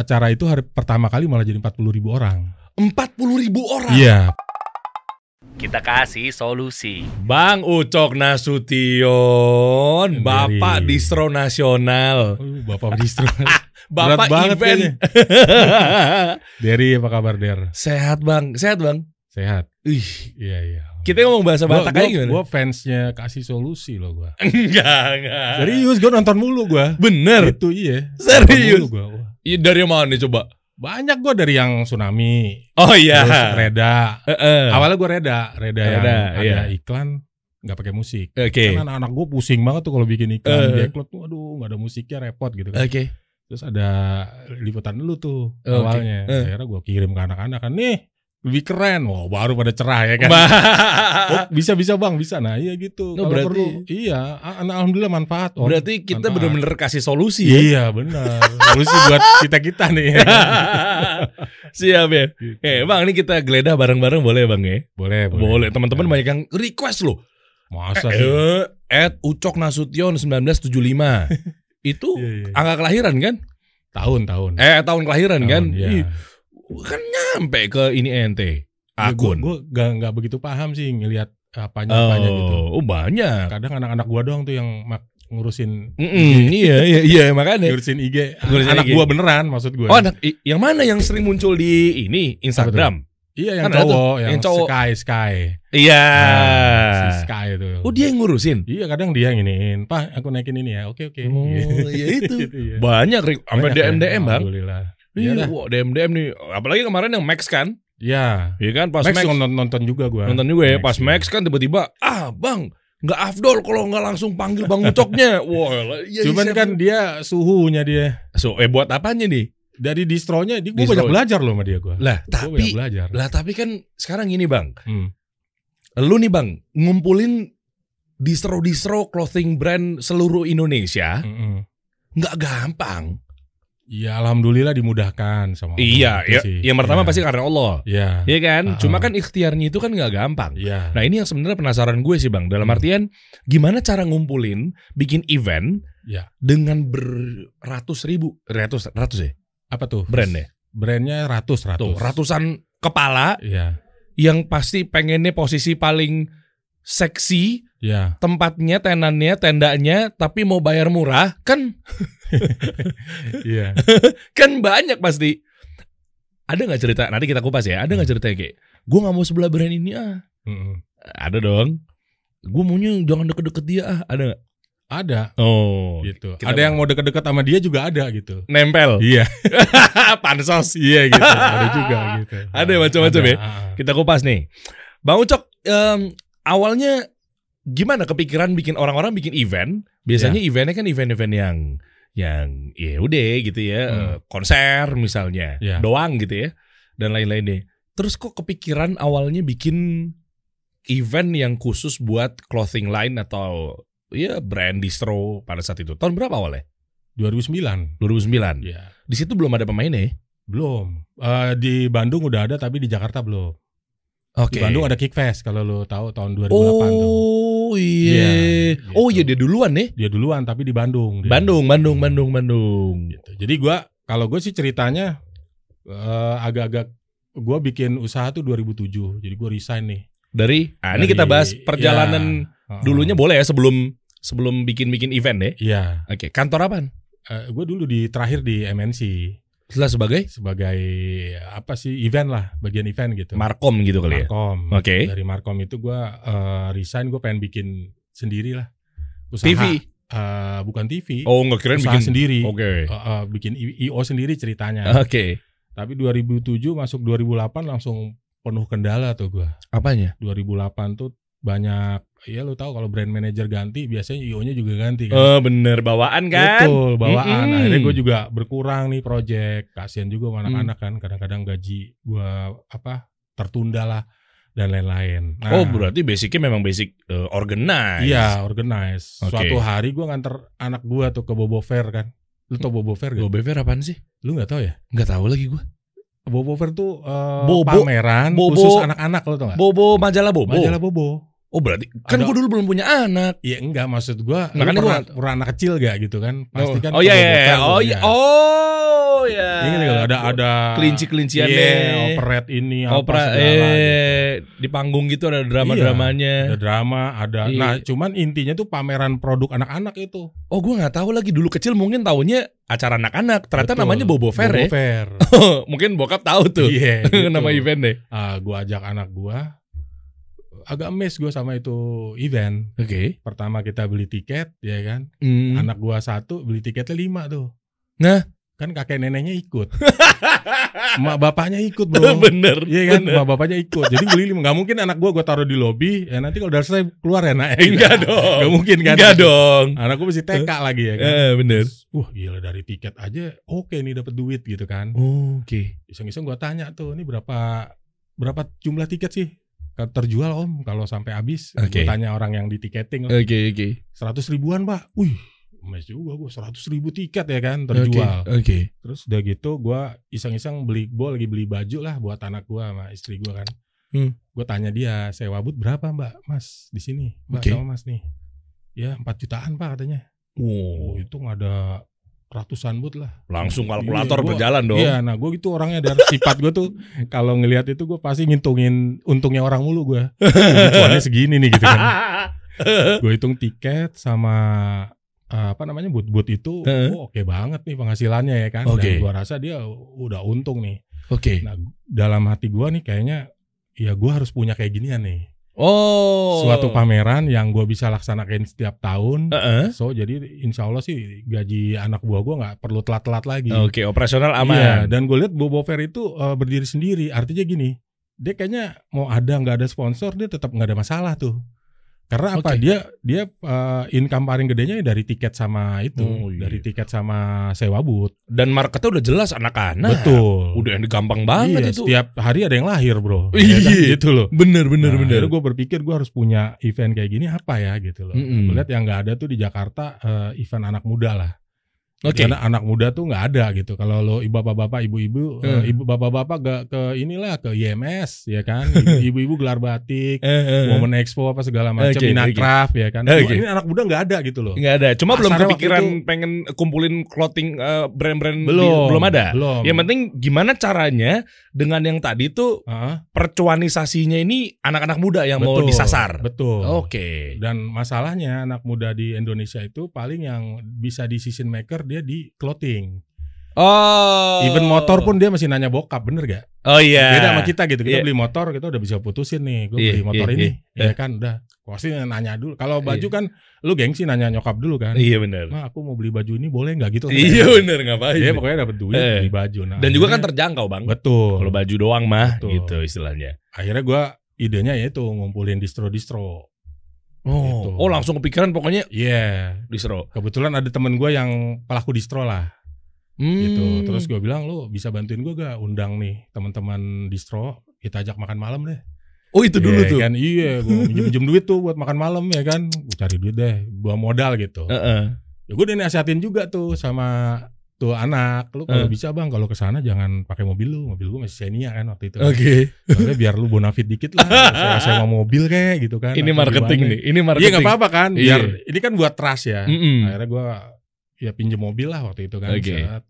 acara itu hari pertama kali malah jadi 40 ribu orang. 40 ribu orang. Iya. Kita kasih solusi. Bang Ucok Nasution, Bapak Dari- Distro Nasional, Oh, Bapak distro. Bapak banget event. Derry apa kabar Der? sehat bang, sehat bang. Sehat. Ih, Iya iya. kita ngomong bahasa Gua- Batak gua, aja gimana? Gua fansnya kasih solusi loh gua. enggak, enggak. Serius gue nonton mulu gua. Bener. Itu iya. Serius? Nonton mulu gua. Iya, dari mana coba? Banyak gua dari yang tsunami. Oh iya. Terus Reda. Heeh. Awalnya gua Reda, Reda, yang Reda, ada iya. iklan nggak pakai musik. Oke. Karena anak-anak gue pusing banget tuh kalau bikin iklan Eh. di Eklot tuh aduh nggak ada musiknya repot gitu kan. Oke. Terus ada liputan dulu tuh Oke. awalnya. Eh. Akhirnya gue kirim ke anak-anak kan nih lebih keren. Wah baru pada cerah ya kan. Oh, bisa bisa bang bisa. Nah iya gitu. Oh, Kalau berarti- perlu iya. alhamdulillah manfaat. Om. Berarti kita bener-bener kasih solusi ya. Iya benar. Solusi buat kita kita nih. Siap ya. Gitu. Eh bang, ini kita geledah bareng-bareng boleh bang ya? boleh Boleh. Teman-teman banyak yang request loh. Masa sih? Eh, at Ucok Nasution 1975. Itu Iya, iya. angka kelahiran kan? Tahun tahun. Eh tahun kelahiran kan? Tahun, iya. Ih, kan nyampe ke ini ente akun. Gue gak, nggak begitu paham sih ngelihat apanya apanya gitu. oh, oh, banyak. Kadang anak-anak gua doang tuh yang mak ngurusin Mm-mm, iya iya iya makanya. ngurusin IG. Ngurusin anak IG. gua beneran maksud gua. Oh anak yang mana yang sering muncul di ini Instagram? iya yang kan cowok, yang, yang cowok. Sky Sky. Iya. Nah, si Sky itu. Oh dia yang ngurusin. Iya kadang dia yang iniin, Pak aku naikin ini ya. Oke oke. Oh, iya itu. Gitu, iya. Banyak sampai ya, DM DM bang. Alhamdulillah. Iya, Iya wah DM DM nih. Apalagi kemarin yang Max kan? Iya. Iya kan pas Max, Max, nonton, nonton juga gua. nonton juga ya. Pas iya. Max kan tiba-tiba ah bang nggak afdol kalau nggak langsung panggil bang Ucoknya. Wah, iya, Cuman iya, kan dia suhunya dia. so eh buat apanya nih? Dari distronya, dia Distro. banyak belajar loh sama dia gua. Lah Gua banyak tapi belajar. lah tapi kan sekarang gini bang, Hmm. lu nih bang ngumpulin distro-distro clothing brand seluruh Indonesia nggak gampang. Iya, alhamdulillah dimudahkan sama Allah. Iya, Itu ya, sih. yang pertama Iya. pasti karena Allah. Iya. Iya kan? Ah, Cuma ah. kan ikhtiarnya itu kan nggak gampang. Iya. Nah ini yang sebenarnya penasaran gue sih bang. Dalam Hmm. artian gimana cara ngumpulin bikin event Ya. dengan beratus ribu, ratus ratus ya Apa tuh? brandnya. Brandnya ratus ratus. Tuh ratusan kepala Iya. yang pasti pengennya posisi paling seksi, Iya. tempatnya, tenannya, tendanya, tapi mau bayar murah kan Iya. kan banyak pasti. Ada nggak cerita? Nanti kita kupas ya. Ada nggak cerita kayak gue nggak mau sebelah brand ini ah. Mm-mm. Ada dong. Gue maunya jangan deket-deket dia ah. Ada nggak? Ada Oh, gitu. kita- Ada yang mau deket-deket sama dia juga ada gitu. nempel. Iya. Pansos. Iya gitu. Ada juga gitu. Ada macam-macam ya? ah. Kita kupas nih. Bang Ucok, em, awalnya gimana kepikiran bikin orang-orang bikin event? Biasanya eventnya kan event-event yang yang ya udah gitu ya, Hmm. eh, konser misalnya, Ya. doang gitu ya, dan lain-lainnya. Terus kok kepikiran awalnya bikin event yang khusus buat clothing line atau ya brand distro pada saat itu? Tahun berapa awalnya? 2009. 2009. Iya. Di situ belum ada pemainnya. ya? Belum. Eh, di Bandung udah ada tapi di Jakarta belum. Oke. Di Bandung ada Kickfest kalau lo tahu tahun 2008 tuh. Oh iya. Iya, Oh gitu. iya dia duluan nih. Dia duluan tapi di Bandung. dia. Bandung, Bandung, Bandung, Bandung. gitu. Jadi gua kalau gue sih ceritanya eh, agak-agak gua bikin usaha tuh 2007. Jadi gua resign nih. Dari, ah, ini Dari- kita bahas perjalanan Heeh. dulunya boleh ya sebelum sebelum bikin-bikin event deh. Iya. Oke, kantor apaan? gue dulu di terakhir di MNC Setelah sebagai sebagai apa sih event lah, bagian event gitu. Markom gitu kali ya. Markom. Oke. Dari Markom itu gua eh, resign, gue pengen bikin sendiri lah. Usaha. TV. Eh, bukan TV. Oh, nggak usaha bikin sendiri. Oke. Eh, eh, bikin I- IO sendiri ceritanya. Oke. Tapi 2007 masuk 2008 langsung penuh kendala tuh gua. Apanya? 2008 tuh banyak ya lu tahu kalau brand manager ganti biasanya IO-nya juga ganti kan. Oh, bener bawaan kan? Betul, bawaan. Mm-mm. Akhirnya gue juga berkurang nih project. Kasihan juga sama Hmm. anak-anak kan. Kadang-kadang gaji gua apa tertunda lah dan lain-lain. Nah, Oh, berarti basicnya memang basic eh, organize. Iya, organize. Oke. Suatu hari gua nganter anak gua tuh ke Bobo Fair kan. Lu tau Bobo Fair gak? Bobo Fair apaan sih? Lu gak tau ya? Nggak tahu lagi gua. Bobo Fair tuh eh, Bobo- pameran Bobo- khusus anak-anak lo tau gak? Bobo majalah Bobo. Majalah Bobo. Oh, berarti kan gua dulu belum punya anak. Iya enggak maksud gua Makanya lu gua pernah, anak kecil gak gitu kan? Pasti kan oh iya iya. Fair Oh iya. ya. Oh iya. Iya, ngerti gak lo? ada ada kelinci-kelinciannya. Iya, operet ini apa opera segala gitu. eh di panggung gitu ada drama-dramanya. Ada drama, ada. Iya. Nah, cuman intinya tuh pameran produk anak-anak itu. Oh, gua nggak tahu lagi dulu kecil mungkin taunya acara anak-anak. Ternyata Betul. namanya Bobo Fair Bobo ya. Fair. mungkin bokap tahu tuh. Iya, gitu. Nama event deh. Ah, gua ajak anak gua. Agak emes gua sama itu event. Oke. Pertama kita beli tiket, ya kan. Hmm. Anak gua satu beli tiketnya lima tuh. Nah. kan kakek neneknya ikut, emak bapaknya ikut bro. bener. Iya kan, bener. emak bapaknya ikut. Jadi beli lima. Gak mungkin anak gua gua taruh di lobi. Ya nanti kalau udah selesai keluar ya nak. Enggak dong. Gak mungkin kan. Enggak dong. Anak gua mesti TK lagi ya kan. Eh, bener. Wah gila dari tiket aja oke nih dapat duit gitu kan. Oke. Iseng-iseng gua tanya tuh, ini berapa berapa jumlah tiket sih? Kalau terjual om kalau sampai habis. Gua tanya orang yang di tiketing Oke, oke. seratus ribuan pak. Wih, emes juga gua seratus ribu tiket ya kan Oke. terjual. Oke. Terus udah gitu gua iseng-iseng beli gua lagi beli baju lah buat anak gua sama istri gua kan. Hmm. Gue tanya dia sewa but berapa mbak mas di sini mbak Oke. sama mas nih. Ya 4 jutaan pak katanya. Oh Wow. itu nggak ada ratusan but lah. Langsung Iya, kalkulator gua- berjalan dong. Iya, nah gue gitu orangnya dari sifat gue tuh kalau ngelihat itu gue pasti ngitungin untungnya orang mulu gue. Cuannya segini nih gitu kan. Gue hitung tiket sama eh, apa namanya but-but itu, Heeh. oh, oke banget nih penghasilannya ya kan. Oke. Dan gue rasa dia udah untung nih. Oke. Nah dalam hati gue nih kayaknya ya gue harus punya kayak ginian nih. Oh. Suatu pameran yang gue bisa laksanakan setiap tahun. Heeh. So jadi insya Allah sih gaji anak buah gue nggak perlu telat-telat lagi. Oke, operasional Iya, aman. dan gue lihat Bobo Fair itu eh, berdiri sendiri. Artinya gini, dia kayaknya mau ada nggak ada sponsor dia tetap nggak ada masalah tuh. Karena apa? Dia dia eh, income paling gedenya dari tiket sama itu, Oh, iya. dari tiket sama sewa booth. Dan marketnya udah jelas anak-anak. Betul. Udah yang gampang banget Iya, itu. Setiap hari ada yang lahir, bro. Iya. Ya kan? gitu loh. Bener, bener, nah, bener. gue berpikir gue harus punya event kayak gini apa ya gitu loh. Mm-mm. Gue lihat yang nggak ada tuh di Jakarta eh, event anak muda lah. Oke. Karena anak muda tuh nggak ada gitu. Kalau lo ibu bapak-bapak, ibu-ibu, eh, ibu bapak-bapak ke ke inilah ke IMS ya kan. Ibu- Ibu-ibu gelar batik, Eh, eh, eh. Women Expo apa segala macam, Oke, Minacraft ya kan. Oke. Wah, Ini anak muda nggak ada gitu loh. Nggak ada. Cuma belum kepikiran itu- pengen kumpulin clothing eh, brand-brand di- Belum, belum ada. Belum. Yang penting gimana caranya dengan yang tadi tuh Heeh, percuanisasinya ini anak-anak muda yang mau betul, disasar. Betul. Oke. Dan masalahnya anak muda di Indonesia itu paling yang bisa di season maker dia di clothing. Oh. Even motor pun dia masih nanya bokap, bener gak? Oh iya. Beda sama kita gitu. Kita Iya. beli motor kita udah bisa putusin nih. Gue Iya, beli motor iya, ini, iya. ya kan udah. Pasti nanya dulu. Kalau baju Iya. kan lu gengsi nanya nyokap dulu kan. Iya benar. Nah, aku mau beli baju ini boleh nggak gitu? Iya benar ngapain? Dia pokoknya dapat duit Eh. beli baju. Nah, Dan juga kan terjangkau bang. betul. Kalau baju doang mah Betul. gitu istilahnya. Akhirnya gua idenya yaitu ngumpulin distro-distro. Oh, Gitu. oh langsung kepikiran pokoknya Iya. distro. Kebetulan ada temen gue yang pelaku distro lah. Hmm. gitu. Terus gue bilang lu bisa bantuin gue gak undang nih teman-teman distro kita ajak makan malam deh. Oh itu dulu Iya tuh. Kan, iya, gue minjem duit tuh buat makan malam ya kan. Gue cari duit deh, bawa modal gitu. Heeh. Ya gue udah nasihatin juga tuh sama tuh anak, lu kalau bisa bang kalau ke sana jangan pakai mobil lu, mobil gue masih Xenia kan waktu itu. Oke. Soalnya biar lu bonafit dikit lah, saya sewa mobil kayak gitu kan. Ini marketing gimana. nih. Ini Iya marketing. nggak apa-apa kan, Iya. biar ini kan buat trust ya. Mm-mm. Akhirnya gue ya pinjem mobil lah waktu itu kan. Set.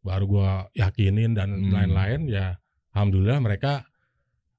Baru gue yakinin dan Hmm. lain-lain ya. Alhamdulillah mereka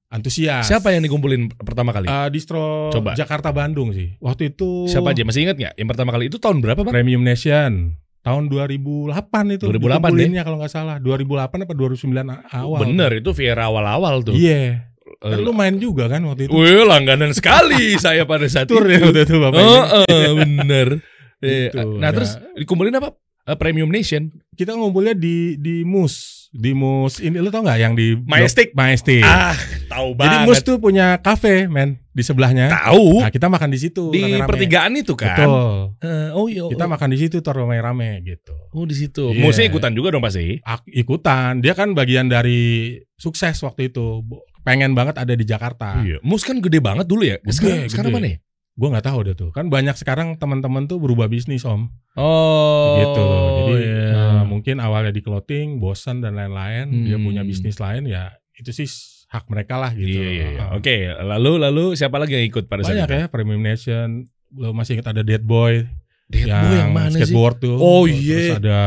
antusias. Siapa yang dikumpulin pertama kali? Eh, distro Coba. Jakarta Bandung sih. Waktu itu Siapa aja? Masih ingat nggak? Yang pertama kali itu tahun berapa bang? Premium Nation tahun 2008 itu 2008 dikumpulinnya kalau nggak salah 2008 apa 2009 awal Bener itu Viera awal-awal tuh. iya Eh, Kan lu main juga kan waktu itu Wih langganan sekali saya pada saat tur itu. ya waktu itu bapak Oh, eh, bener. Gitu, nah ada- terus dikumpulin apa? Eh, Premium Nation. kita ngumpulnya di di Mus di Mus ini lu tau nggak yang di Majestic? Majestic Ah, tahu jadi banget. Mus tuh punya kafe men di sebelahnya tahu nah kita makan di situ di rame-rame. pertigaan itu kan. betul Eh, oh iya. kita makan di situ tuh rame-rame gitu Oh di situ. Iya. Musnya ikutan juga dong pasti. Ak- ikutan dia kan bagian dari sukses waktu itu pengen banget ada di Jakarta Iya. Mus kan gede banget dulu ya. Gede, sekarang sekarang mana ya? Gue nggak tahu deh tuh kan banyak sekarang teman-teman tuh berubah bisnis om Oh. gitu loh jadi iya. eh, mungkin awalnya di clothing bosan dan lain-lain dia Hmm. punya bisnis lain ya itu sih hak mereka lah gitu Iya, iya, iya. Eh, Oke, lalu lalu siapa lagi yang ikut pada saat banyak itu? ya Premium Nation lo masih ingat ada Dead Boy Dead yang, Boy yang mana sih? skateboard tuh Oh, terus iya. ada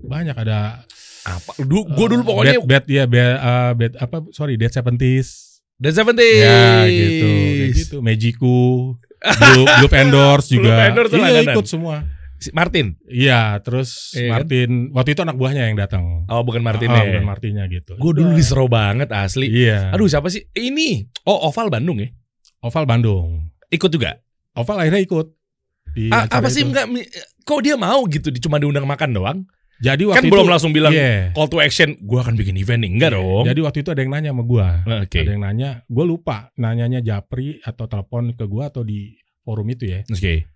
banyak ada Apa? Du, gue dulu pokoknya Bad, bad ya, bad, uh, bad apa? Sorry, Dead Seventies. Dan Seventies. Ya gitu, kayak gitu. Magiku, Blue, Blue Endorse Blue juga. Endorse tuh iya langganan. ikut semua. Martin. Iya, terus Iya kan? Martin. Waktu itu anak buahnya yang datang. Oh bukan Martin ya. bukan Martinnya gitu. Gue dulu diseru banget asli. Iya. Aduh siapa sih? Ini. Oh Oval Bandung ya. Oval Bandung. Ikut juga. Oval akhirnya ikut. Di Ah, acara apa sih itu. enggak? Kok dia mau gitu? Cuma diundang makan doang? Jadi Kan waktu belum itu, langsung bilang Iya. call to action. Gue akan bikin event nih. Enggak dong. Jadi waktu itu ada yang nanya sama gua. Nah, Oke. Ada yang nanya, gue lupa nanyanya Japri atau telepon ke gua atau di forum itu ya. Oke.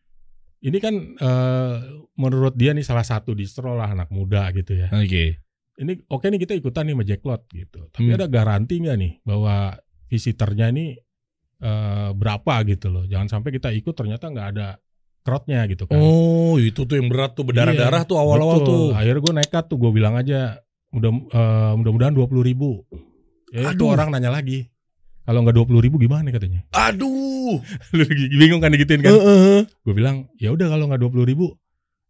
Ini kan eh, menurut dia nih salah satu distro lah anak muda gitu ya. Oke. Ini oke nih kita ikutan nih sama Jacklot gitu. Tapi Hmm. ada garansi nggak nih bahwa visitornya ini eh, berapa gitu loh. Jangan sampai kita ikut ternyata nggak ada crowdnya gitu kan. Oh itu tuh yang berat tuh berdarah-darah tuh awal-awal Betul. tuh. Akhirnya gue nekat tuh gue bilang aja mudah eh, mudah-mudahan dua puluh ribu. Ya itu orang nanya lagi. Kalau nggak dua puluh ribu gimana katanya? Aduh. Lu bingung kan digituin kan? Heeh. Gue bilang ya udah kalau nggak dua puluh ribu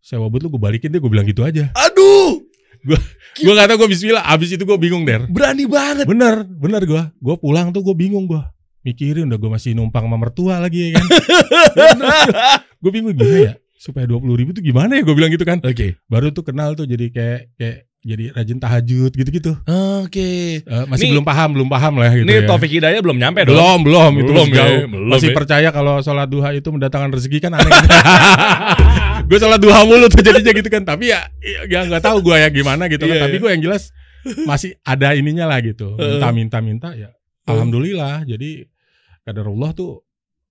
sewa but lu gue balikin deh gue bilang gitu aja. Aduh. Gue nggak tahu gue Bismillah. Abis itu gue bingung der. Berani banget. Bener bener gue. Gue pulang tuh gue bingung gue. Mikirin udah gue masih numpang sama mertua lagi ya kan. gue bingung gimana ya supaya dua puluh ribu tuh gimana ya gue bilang gitu kan. Oke. Baru tuh kenal tuh jadi kayak kayak jadi rajin tahajud gitu-gitu. Oke. Eh, masih Nih- belum paham belum paham lah gitu Ini ya. Taufik Hidayah belum nyampe dong. belum belum itu Belum masih ya, jauh. belum masih ya. percaya kalau sholat duha itu mendatangkan rezeki kan aneh gitu. gue sholat duha mulu tuh jadinya gitu kan tapi ya ya nggak tahu gue ya gimana gitu kan Iya, tapi iya. gue yang jelas masih ada ininya lah gitu minta minta minta ya alhamdulillah jadi kadarullah tuh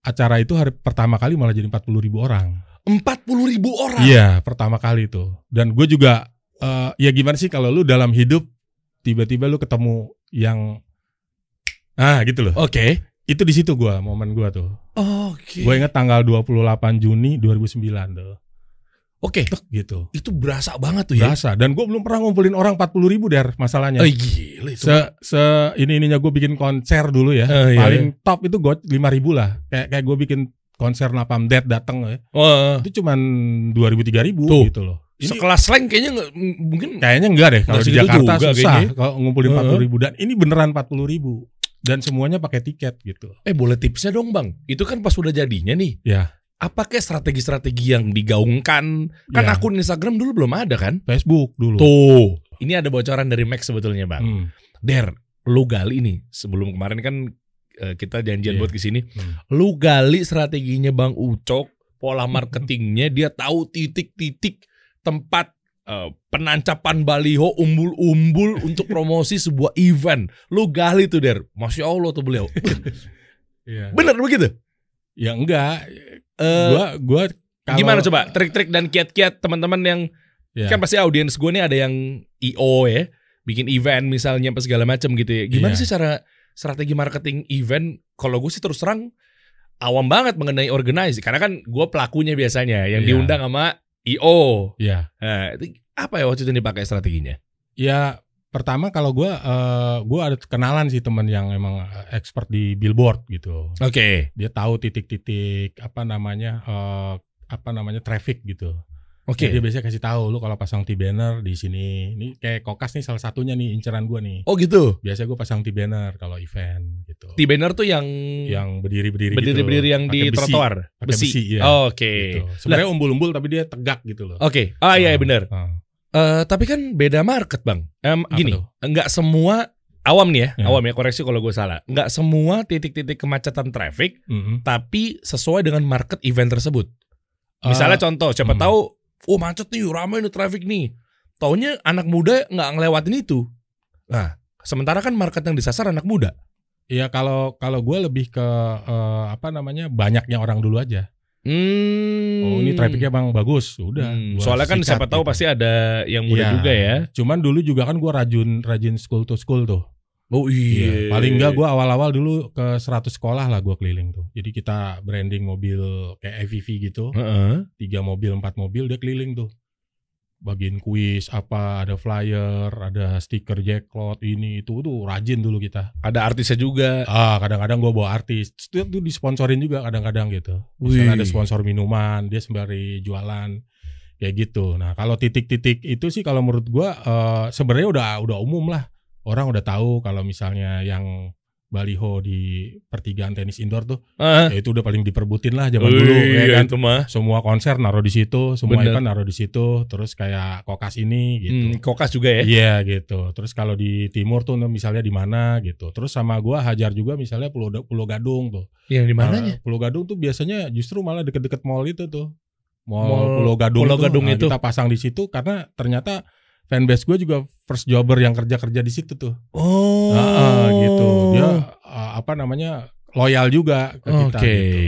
acara itu hari pertama kali malah jadi 40 ribu orang Empat puluh ribu orang. iya pertama kali tuh dan gue juga eh, ya gimana sih kalau lu dalam hidup tiba-tiba lu ketemu yang ah gitu loh Oke. itu di situ gua momen gua tuh Oke. gue inget tanggal 28 Juni 2009 tuh Oke. gitu Itu berasa banget tuh ya. berasa dan gue belum pernah ngumpulin orang 40 ribu der masalahnya Oh, gila itu. se se ini ininya gue bikin konser dulu ya Eh, iya, paling top itu gue lima ribu lah kayak kayak gue bikin konser Napam Dead datang ya Wah. itu cuman dua ribu tiga ribu gitu loh ini Sekelas slang kayaknya nggak m- mungkin kayaknya enggak deh kalau di segitu Jakarta juga susah kalau ngumpulin empat puluh ribu dan ini beneran 40 ribu dan semuanya pakai tiket gitu eh boleh tipsnya dong bang. Itu kan pas udah jadinya nih. Ya. Apakah strategi-strategi yang digaungkan? Kan Ya. akun Instagram dulu belum ada kan? Facebook dulu Tuh. Ini ada bocoran dari Max sebetulnya bang. Hmm. Der, lu gali nih. Sebelum kemarin kan eh, kita janjian Iya. buat ke sini. Hmm. Lu gali strateginya Bang Ucok, pola marketingnya, dia tahu titik-titik tempat eh, penancapan baliho umbul-umbul untuk promosi sebuah event. Lu gali tuh Der. Masya Allah tuh beliau. Iya. Bener begitu? Ya enggak. Eh, gua gua kalau- gimana coba trik-trik dan kiat-kiat teman-teman yang Ya. kan pasti audiens gue nih ada yang IO ya, bikin event misalnya apa segala macam gitu ya. Gimana Iya. sih cara strategi marketing event? Kalau gue sih terus terang awam banget mengenai organize karena kan gue pelakunya biasanya yang Iya. diundang sama IO. ya. Nah, itu apa ya waktu itu dipakai strateginya? Ya pertama kalau gua eh, gua ada kenalan sih teman yang emang eh, expert di billboard gitu. Oke, Dia tahu titik-titik apa namanya eh, apa namanya traffic gitu. oke. Jadi dia biasanya kasih tahu lu kalau pasang T-banner di sini. Ini kayak kokas nih salah satunya nih inceran gua nih. Oh gitu. Biasa gua pasang T-banner kalau event gitu. Di banner tuh yang yang berdiri-berdiri gitu. berdiri-berdiri yang di besi. trotoar, Pakai besi, iya. Oh, Oke. Gitu. Sebenarnya umbul-umbul tapi dia tegak gitu loh. Oke. Ah iya Ah, benar. ah. Eh, tapi kan beda market bang. Apa gini, tuh? nggak semua awam nih ya, Ya. awam ya koreksi kalau gue salah. Nggak semua titik-titik kemacetan traffic, Mhm. tapi sesuai dengan market event tersebut. Misalnya Eh, contoh, siapa hmm. tahu, oh macet nih, ramai nih traffic nih. Taunya anak muda nggak ngelewatin itu. Nah, sementara kan market yang disasar anak muda. Iya kalau kalau gue lebih ke eh, apa namanya banyaknya orang dulu aja. Hmm. Oh ini trafficnya bang bagus, udah. Hmm, Soalnya kan sikat siapa tahu gitu. pasti ada yang muda Iya. juga ya. Cuman dulu juga kan gue rajin rajin school to school tuh. Oh Iya. Paling enggak gue awal-awal dulu ke 100 sekolah lah gue keliling tuh. Jadi kita branding mobil kayak EVV gitu, Heeh. tiga mobil empat mobil dia keliling tuh. Bagiin kuis apa, ada flyer, ada stiker jacklot ini itu tuh rajin dulu kita. Ada artisnya juga. Ah kadang-kadang gue bawa artis, itu tuh disponsorin juga kadang-kadang gitu. Misalnya Wih. ada sponsor minuman, dia sembari jualan. kayak gitu. Nah kalau titik-titik itu sih kalau menurut gua eh, sebenarnya udah udah umum lah orang udah tahu kalau misalnya yang baliho di pertigaan tenis indoor tuh Ah, ya itu udah paling diperbutin lah zaman dulu ya iya, kan. itu mah. Semua konser naruh di situ, semua Bener. event naruh di situ, terus kayak kokas ini gitu. Hmm, kokas juga ya. Iya gitu. Terus kalau di timur tuh misalnya di mana gitu. Terus sama gua hajar juga misalnya Pulau Pulau Gadung tuh. Yang di mananya? Nah, Pulau Gadung tuh biasanya justru malah deket-deket mall itu tuh. Mall, Mall Pulau Gadung, Pulau tuh, Gadung nah, itu. kita pasang di situ karena ternyata fanbase gue juga first jobber yang kerja-kerja di situ tuh. Oh. Nah, ah, gitu. Dia ah, apa namanya? loyal juga ke kita Oke. gitu.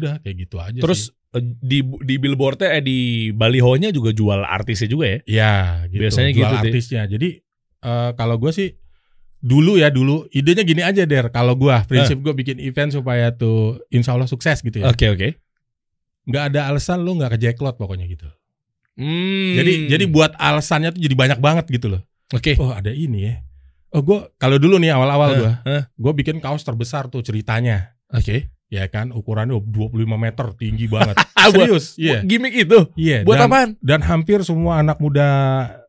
Udah kayak gitu aja Terus sih. eh, di di billboardnya eh di balihonya juga jual artisnya juga ya? ya gitu. biasanya jual gitu deh. artisnya. Jadi eh, kalau gue sih dulu ya dulu idenya gini aja der kalau gua prinsip gue bikin event supaya tuh insya Allah sukses gitu ya Oke oke. nggak ada alasan lu nggak kejeklot pokoknya gitu Hmm. Jadi jadi buat alasannya tuh jadi banyak banget gitu loh. oke. Oh ada ini ya. Oh gue kalau dulu nih awal-awal gua, hah. gue bikin kaos terbesar tuh ceritanya. Oke. Ya kan ukurannya 25 meter tinggi banget. Ah, Serius, iya. Gimik itu Iya. buat dan, apaan? dan hampir semua anak muda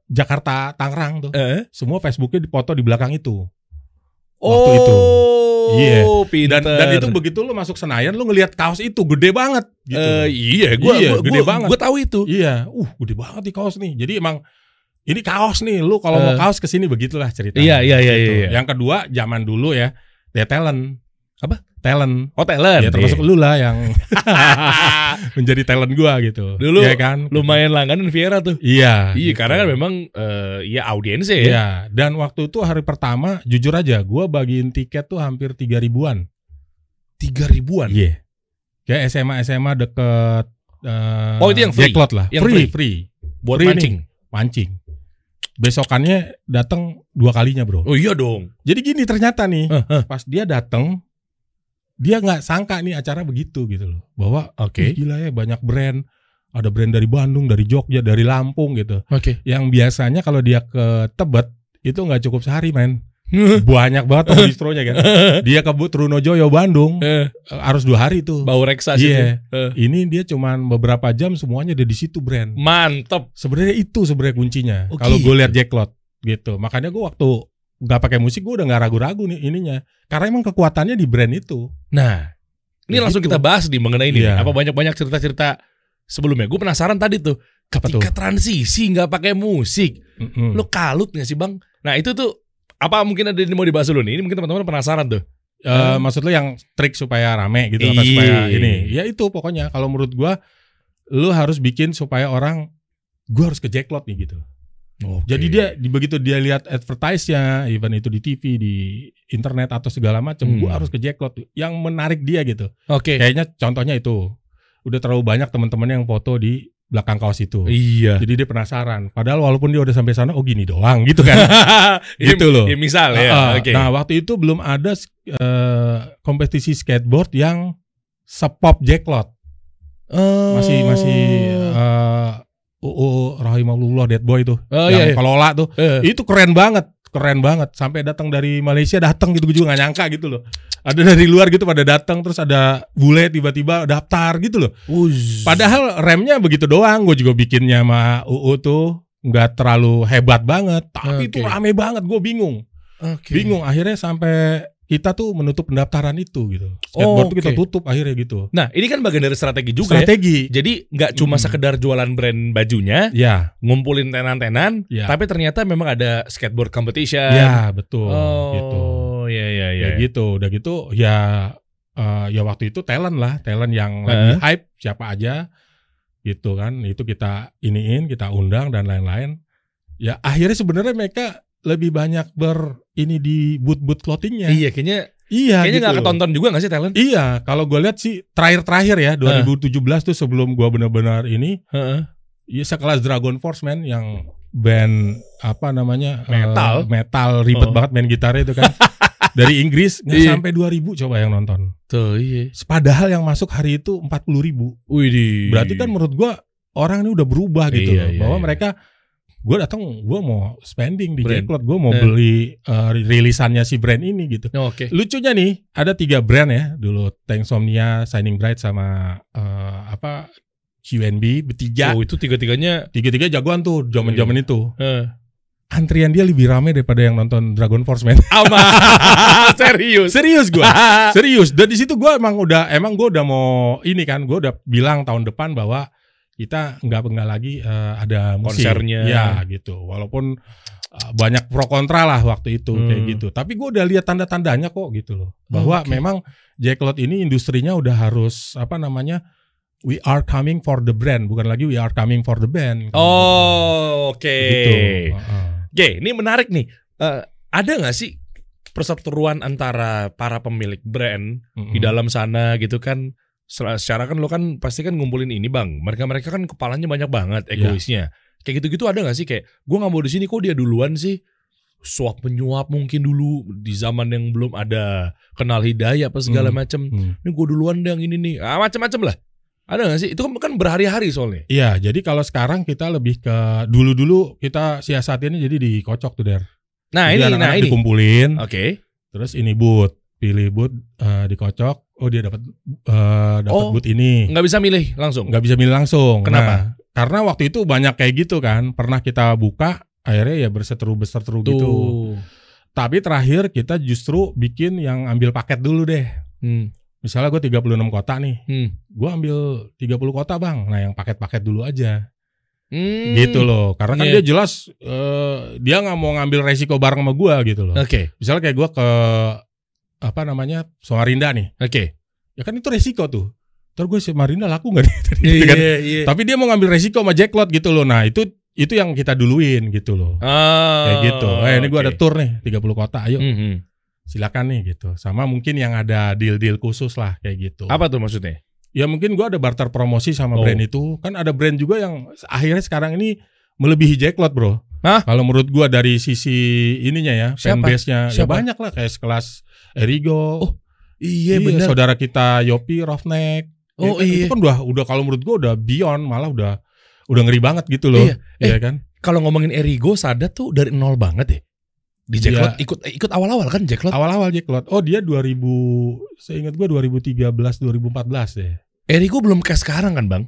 Jakarta Tangerang tuh, Eh? semua Facebooknya dipoto di belakang itu. Oh, Waktu itu. Iya. pinter. Dan dan itu begitu lu masuk Senayan lu ngelihat kaos itu gede banget gitu. Eh, iya, gua, Iya, gua, gede gua, banget. gua tahu itu. Iya, uh gede banget nih kaos nih. Jadi emang ini kaos nih, lu kalau mau Eh. kaos ke sini begitulah ceritanya. Iya, iya, iya, Gitu. iya, iya. Yang kedua, zaman dulu ya, dia talent. Apa? Talent. Oh, talent. Ya termasuk Iya. lu lah yang menjadi talent gua gitu. Dulu Iya kan? lumayan langganan Viera tuh. Iya. Iya, gitu. karena kan memang eh, ya audiensnya ya. Iya, dan waktu itu hari pertama jujur aja gua bagiin tiket tuh hampir tiga ribuan. Tiga ribuan. Iya. Kayak SMA SMA deket eh, Oh, itu yang free? Jacklot lah. Yang free, free? free. Buat Free mancing. Mancing. Besokannya datang dua kalinya, Bro. Oh iya dong. Jadi gini ternyata nih, Hah, hah. pas dia datang dia nggak sangka nih acara begitu gitu loh. Bahwa Oke. "Ih, gila ya banyak brand. Ada brand dari Bandung, dari Jogja, dari Lampung gitu. Oke. Yang biasanya kalau dia ke Tebet itu nggak cukup sehari, men. Banyak banget toko distronya kan. Dia ke Trunojoyo Bandung Eh, harus dua hari tuh. bau reksa. Iya. Eh, Ini dia cuman beberapa jam semuanya ada di situ brand. Mantep. Sebenarnya itu sebenarnya kuncinya. Oh, Kalau gue gitu. lihat Jacklot gitu. Makanya gue waktu nggak pakai musik gue udah nggak ragu-ragu nih ininya. Karena emang kekuatannya di brand itu. Nah, ini Ya langsung gitu. kita bahas nih mengenai ini. Iya. nih. Apa banyak-banyak cerita-cerita sebelumnya? Gue penasaran tadi tuh. Ketika transisi nggak pakai musik, Mm-mm. lo kalut nggak sih bang? Nah itu tuh apa mungkin ada yang mau dibahas dulu nih? Ini mungkin teman-teman penasaran tuh. Eh, maksud lo yang trik supaya rame gitu apa Iya. supaya ini. Ya itu pokoknya kalau menurut gua lu harus bikin supaya orang gua harus ke Jacklot nih gitu. Jadi dia di begitu dia lihat advertise-nya, even itu di TV, di internet atau segala macam, Hmm. gua harus ke Jacklot yang menarik dia gitu. Oke. Kayaknya contohnya itu. Udah terlalu banyak teman-teman yang foto di belakang kaos itu. Iya. Jadi dia penasaran. Padahal walaupun dia udah sampai sana, oh gini doang gitu kan. Gitu loh. Ya, misal ya. Ah, Oke. Nah waktu itu belum ada eh, kompetisi skateboard yang sepop Jacklot. Masih masih eh UU Rahimahullah Dead Boy tuh. Oh, yang iya, iya. kelola tuh. Eh, Itu keren banget. Keren banget. Sampai datang dari Malaysia datang gitu gue juga gak nyangka gitu loh. Ada dari luar gitu pada datang terus ada bule tiba-tiba daftar gitu loh. Uz. Padahal remnya begitu doang. Gue juga bikinnya sama UU tuh nggak terlalu hebat banget. Tapi itu Oke. rame banget. Gue bingung. Oke. Bingung. Akhirnya sampai kita tuh menutup pendaftaran itu gitu. Skateboard tuh kita Oke. tutup akhirnya gitu. Nah ini kan bagian dari strategi juga ya. Strategi. Jadi nggak cuma Hmm. sekedar jualan brand bajunya, Ya, ngumpulin tenan-tenan, ya, tapi ternyata memang ada skateboard competition. ya betul. Oh, Gitu. iya iya iya. Ya gitu. Udah gitu ya eh, ya waktu itu talent lah, talent yang lagi hype siapa aja gitu kan. Itu kita iniin, kita undang dan lain-lain. Ya akhirnya sebenarnya mereka lebih banyak ber ini di boot-boot clothingnya. Iya, kayaknya Iya, kayaknya gitu nggak loh. ketonton juga nggak sih talent? Iya, kalau gue lihat sih terakhir-terakhir ya 2017 tuh sebelum gua benar-benar ini, Heeh. ya sekelas Dragon Force man yang band apa namanya eh, Metal. metal ribet Oh. banget main gitar itu kan dari Inggris nggak Iya. sampai 2000 coba yang nonton. Tuh iya. Padahal yang masuk hari itu 40 ribu. Wih Berarti kan menurut gua orang ini udah berubah gitu Iya, loh, iya, bahwa iya. mereka gue datang gue mau spending di Brand. Jacklot, gue mau Eh. beli eh, rilisannya si brand ini gitu. Oke. Lucunya nih, ada tiga brand ya dulu Tanksomnia, Shining Bright sama eh, apa QNB bertiga. Oh itu tiga-tiganya. Tiga-tiga jagoan tuh zaman-zaman itu. Eh. Antrian dia lebih rame daripada yang nonton Dragon Force man. Ama. Serius. Serius gua. Serius. Dan di situ gua emang udah emang gua udah mau ini kan, gua udah bilang tahun depan bahwa kita nggak nggak lagi eh, ada musik. Konsernya. Ya gitu. Walaupun eh, banyak pro kontra lah waktu itu Hmm. kayak gitu. Tapi gua udah lihat tanda-tandanya kok gitu loh. Bahwa Oke. memang Jacklot ini industrinya udah harus apa namanya? We are coming for the brand, bukan lagi we are coming for the band. Oh, oke. gitu. Heeh. Oke, ini menarik nih. Eh, ada nggak sih perseteruan antara para pemilik brand di Mm-mm. dalam sana gitu kan? Secara kan lo kan pasti kan ngumpulin ini bang. Mereka mereka kan kepalanya banyak banget Iya. egoisnya. Kayak gitu-gitu ada nggak sih kayak gue nggak mau di sini kok dia duluan sih? Suap menyuap mungkin dulu di zaman yang belum ada kenal hidayah apa segala Hmm. macem. Hmm. Ini gue duluan deh yang ini nih. Ah, macam-macam lah. Ada nggak sih? Itu kan, kan berhari-hari soalnya. Iya, jadi kalau sekarang kita lebih ke dulu-dulu kita siasatinnya jadi dikocok tuh der. Nah Jadi ini, anak-anak nah ini. dikumpulin, Oke. terus ini boot, pilih boot eh, dikocok. Oh dia dapat eh, dapat Oh, boot ini, Nggak bisa milih langsung. nggak bisa milih langsung. Kenapa? Nah, karena waktu itu banyak kayak gitu kan. Pernah kita buka, akhirnya ya berseteru berseteru Tuh. gitu. Tapi terakhir kita justru bikin yang ambil paket dulu deh. Hmm. Misalnya gue 36 kota nih, Hmm. gue ambil 30 kota bang. Nah yang paket-paket dulu aja. Hmm. gitu loh karena kan Iya. dia jelas eh, dia nggak mau ngambil resiko bareng sama gua gitu loh Oke. misalnya kayak gua ke apa namanya Samarinda nih Oke. ya kan itu resiko tuh terus gue Samarinda laku nggak nih Gitu kan. iya. tapi dia mau ngambil resiko sama Jacklot gitu loh nah itu itu yang kita duluin gitu loh Ah, kayak gitu eh ini gua ada oke. tour nih 30 kota ayo Hmm, hmm. silakan nih gitu sama mungkin yang ada deal deal khusus lah kayak gitu Apa tuh maksudnya? ya mungkin gua ada barter promosi sama Oh. brand itu kan ada brand juga yang akhirnya sekarang ini melebihi Jacklot bro Hah? kalau menurut gua dari sisi ininya ya Siapa? fanbase-nya ya banyak lah kayak sekelas Erigo Oh, Iya benar. saudara kita Yopi Roughneck Oh, Ya kan, iya. itu kan udah udah kalau menurut gua udah beyond malah udah udah ngeri banget gitu loh Iya. Iya kan Kalau ngomongin Erigo, Sadat tuh dari nol banget ya. Di Iya. Jacklot ikut ikut awal-awal kan Jacklot. awal-awal Jacklot oh dia 2000 seingat gua 2013 2014 deh Erigo belum kayak sekarang kan bang?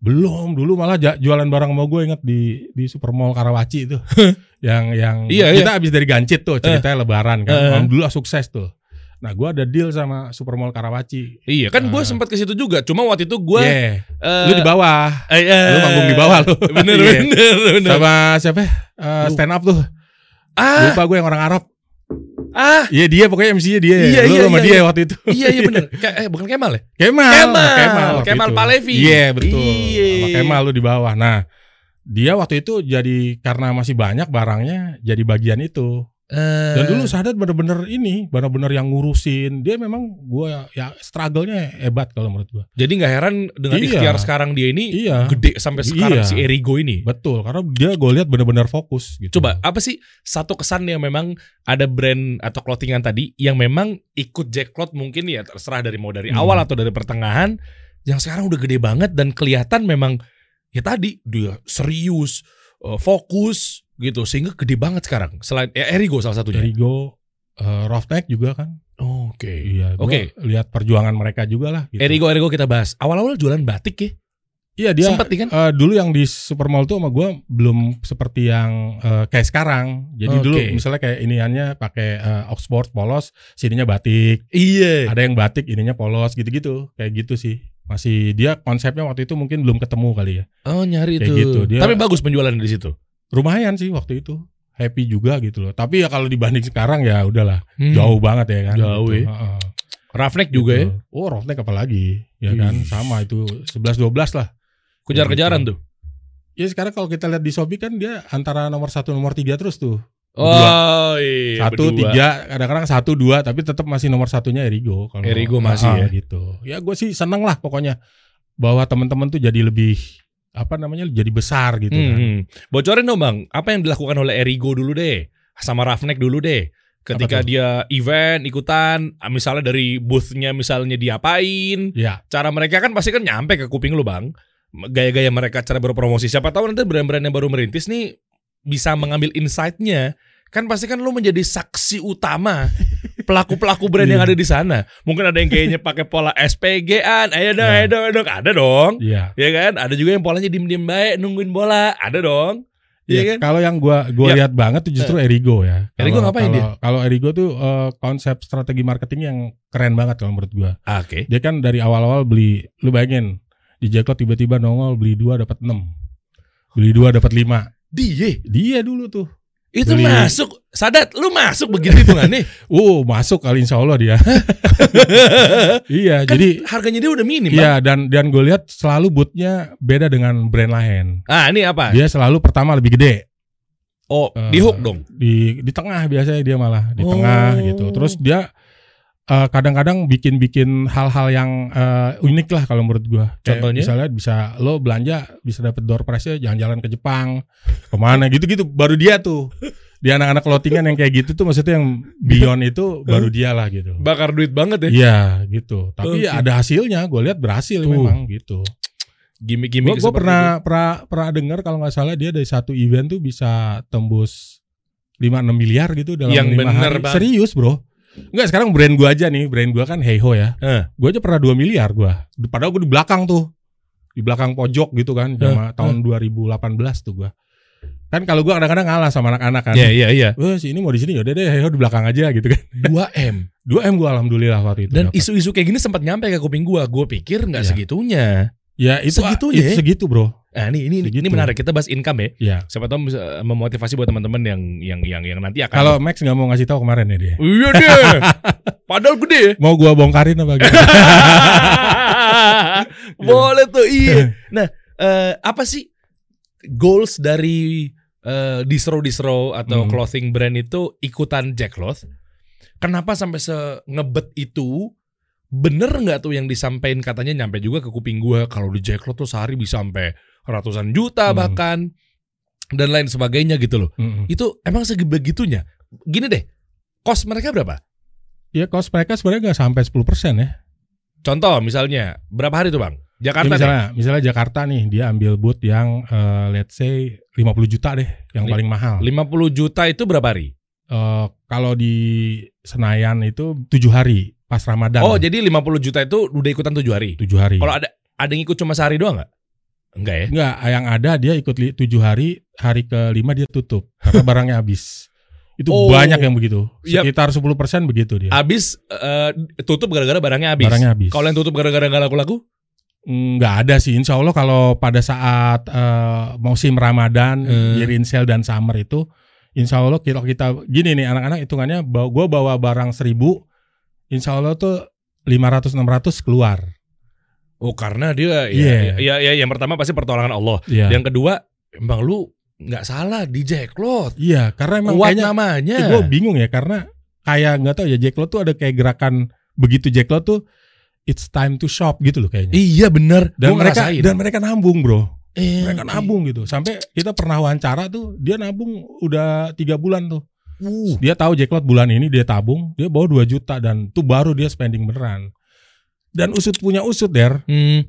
Belum, dulu malah jualan barang sama gue inget di di Supermall Karawaci itu. yang yang Iya, kita habis dari Gancit tuh ceritanya lebaran kan. Eh. Alhamdulillah sukses tuh. Nah, gue ada deal sama Supermall Karawaci. Iya kan gue Ah. sempat ke situ juga. Cuma waktu itu gue Yeah. eh, Lu di bawah. eh, eh, Lu manggung di bawah lu. Bener Iya. bener bener. Sama siapa? Eh, Lu. stand up tuh. Ah Lupa gue yang orang Arab. Ah Iya dia pokoknya MC-nya dia. Iya, Lu iya, sama iya, dia iya. waktu itu. iya iya bener. Kayak eh bukan Kemal ya? Kemal. Kemal. Kemal itu. Palevi. Iya betul. Iya. Sama Kemal lu di bawah. Nah, dia waktu itu jadi karena masih banyak barangnya jadi bagian itu. Eh, Dan dulu Sadat bener-bener ini, bener-bener yang ngurusin. Dia memang gua ya struggle-nya hebat kalau menurut gua. jadi nggak heran dengan Iya. ikhtiar sekarang dia ini Iya. gede sampai sekarang Iya. si Erigo ini. Betul, karena dia gue lihat bener-bener fokus gitu. Coba apa sih satu kesan yang memang ada brand atau clothingan tadi yang memang ikut Jacklot mungkin ya terserah dari mau dari Hmm. awal atau dari pertengahan yang sekarang udah gede banget dan kelihatan memang ya tadi dia serius eh, fokus gitu sehingga gede banget sekarang selain ya Erigo salah satunya. Erigo, uh, Roughneck juga kan. Oke. Iya, gua Oke. lihat perjuangan mereka juga lah. Gitu. Erigo Erigo kita bahas. Awal-awal jualan batik ya. Iya dia Sempet kan? eh, dulu yang di Supermall tuh sama gue belum seperti yang eh, kayak sekarang. Jadi Oke. dulu misalnya kayak iniannya pakai eh, Oxford polos, sininya batik. Iya. Ada yang batik, ininya polos gitu-gitu. Kayak gitu sih. Masih dia konsepnya waktu itu mungkin belum ketemu kali ya. Oh nyari Kayak itu. gitu, dia- Tapi bagus penjualan di situ. Lumayan sih waktu itu. Happy juga gitu loh. Tapi ya kalau dibanding sekarang ya udahlah Hmm. jauh banget ya kan. Jauh gitu. ya. Roughneck juga ya. Gitu. Oh, Roughneck apalagi ya kan Wih. sama itu 11 12 lah. Kejar-kejaran Gitu. tuh. Ya sekarang kalau kita lihat di Shopee kan dia antara nomor satu nomor tiga terus tuh. Oh iya. satu berdua. tiga kadang-kadang satu dua tapi tetap masih nomor satunya Erigo kalau Erigo masih Ah, ya. gitu ya gue sih seneng lah pokoknya bahwa teman-teman tuh jadi lebih apa namanya jadi besar gitu Hmm, kan hmm. Bocorin dong bang, apa yang dilakukan oleh Erigo dulu deh, sama Roughneck dulu deh. Ketika dia event ikutan, misalnya dari boothnya misalnya diapain, ya cara mereka kan pasti kan nyampe ke kuping lu bang. Gaya-gaya mereka cara berpromosi. Siapa tahu nanti brand-brand yang baru merintis nih bisa mengambil insight-nya. Kan pasti kan lu menjadi saksi utama pelaku-pelaku brand yang ada di sana. Mungkin ada yang kayaknya pakai pola SPG-an, ayo dong, ayo dong, ayo dong. ada dong. Iya. Ya kan? Ada juga yang polanya diem-diem baik nungguin bola, ada dong. Iya Iya kan? Kalau yang gua gua Ya. lihat banget tuh justru Erigo ya. Erigo Kalau- ngapain kalau- dia? Kalau Erigo tuh eh, konsep strategi marketing yang keren banget kalau menurut gua. Ah, Oke. Dia kan dari awal-awal beli, lu bayangin di Jacklot tiba-tiba nongol beli dua dapat 6 beli dua dapat 5 Dia Dia dulu tuh. Itu Beli- masuk. Sadat, lu masuk begitu hitungannya. Uh, masuk kali insya Allah dia. iya, kan jadi harganya dia udah minim, Bang. Iya dan dan gue lihat selalu bootnya beda dengan brand lain. Ah, ini apa? Dia selalu pertama lebih gede Oh, Eh, di hook dong. di di tengah biasanya dia malah di Oh. tengah gitu. Terus dia eh, kadang-kadang bikin-bikin hal-hal yang eh, unik lah kalau menurut gua. Kayak Contohnya? misalnya bisa lo belanja bisa dapet door prize-nya jalan-jalan ke Jepang, ke mana gitu-gitu. Baru dia tuh di anak-anak clothingan yang kayak gitu tuh maksudnya yang beyond itu baru dia lah gitu. Bakar duit banget ya. Iya gitu. Tapi Oke. ada hasilnya. Gue lihat berhasil Tuh. memang gitu. Gimik-gimik Gue pernah pernah pernah dengar kalau nggak salah dia dari satu event tuh bisa tembus 5-6 miliar gitu dalam Yang lima bener, hari. Bang. Serius bro. Enggak sekarang brand gua aja nih, brand gua kan Heiho ya. Eh. Gue aja pernah 2 miliar gua. Padahal gue di belakang tuh. Di belakang pojok gitu kan, sama tahun 2018 tuh gua. Kan kalau gua kadang-kadang ngalah sama anak-anak kan. Iya, iya, iya. Wah, si ini mau di sini yaudah deh Heiho di belakang aja gitu kan. 2M. 2M gua alhamdulillah waktu itu. Dan isu-isu kayak gini sempat nyampe ke kuping gua. Gua pikir nggak Iya. segitunya. ya itu segitunya itu ya? segitu bro. Nah, ini ini ini Segitu. menarik. Kita bahas income ya. Iya. Siapa tahu bisa memotivasi buat teman-teman yang yang yang yang nanti akan Kalau Max nggak mau ngasih tahu kemarin ya dia. Iya deh. Padahal gede. Mau gua bongkarin apa gitu. Boleh tuh iya. Nah, eh, apa sih goals dari eh, distro-distro atau Hmm. clothing brand itu ikutan Jackcloth? Kenapa sampai se ngebet itu? Bener nggak tuh yang disampaikan katanya nyampe juga ke kuping gua kalau di Jackcloth tuh sehari bisa sampai ratusan juta Hmm. bahkan dan lain sebagainya gitu loh. Mm-mm. Itu emang sebegitunya. Gini deh, cost mereka berapa? Ya cost mereka sebenarnya nggak sampai 10% ya. Contoh misalnya berapa hari tuh bang? Ya, Jakarta deh. misalnya, misalnya Jakarta nih dia ambil booth yang eh, let's say 50 juta deh, yang Li- paling mahal. 50 juta itu berapa hari? Eh, kalau di Senayan itu tujuh hari pas Ramadan. Oh, jadi 50 juta itu udah ikutan 7 hari. tujuh hari. Kalau ada ada yang ikut cuma sehari doang nggak? Enggak ya? Enggak, yang ada dia ikut tujuh hari, hari kelima dia tutup karena barangnya habis. Itu Oh. banyak yang begitu. Sekitar 10% begitu dia. Habis eh, tutup gara-gara barangnya habis. Barangnya habis. Kalau yang tutup gara-gara nggak laku-laku? Nggak ada sih, insya Allah kalau pada saat eh, musim Ramadan, Hmm. year in sale dan summer itu, insya Allah kita kita gini nih anak-anak hitungannya, gue bawa barang seribu, insya Allah tuh 500-600 keluar. Oh, karena dia Iya. ya, ya, ya, yang pertama pasti pertolongan Allah. Iya. Yang kedua, emang lu nggak salah di Jackcloth. Iya, karena emang Kuat kayaknya namanya. gue bingung ya karena kayak nggak tahu ya Jack Lo tuh ada kayak gerakan begitu Jack Lo tuh it's time to shop gitu loh kayaknya. Iya bener. Dan Gua mereka ngerasain. dan mereka nambung bro, Eh, mereka nabung gitu. Sampai kita pernah wawancara tuh dia nabung udah tiga bulan tuh. Uh, Dia tahu Jack Lot bulan ini dia tabung, dia bawa 2 juta dan tuh baru dia spending beneran. Dan usut punya usut der, hmm,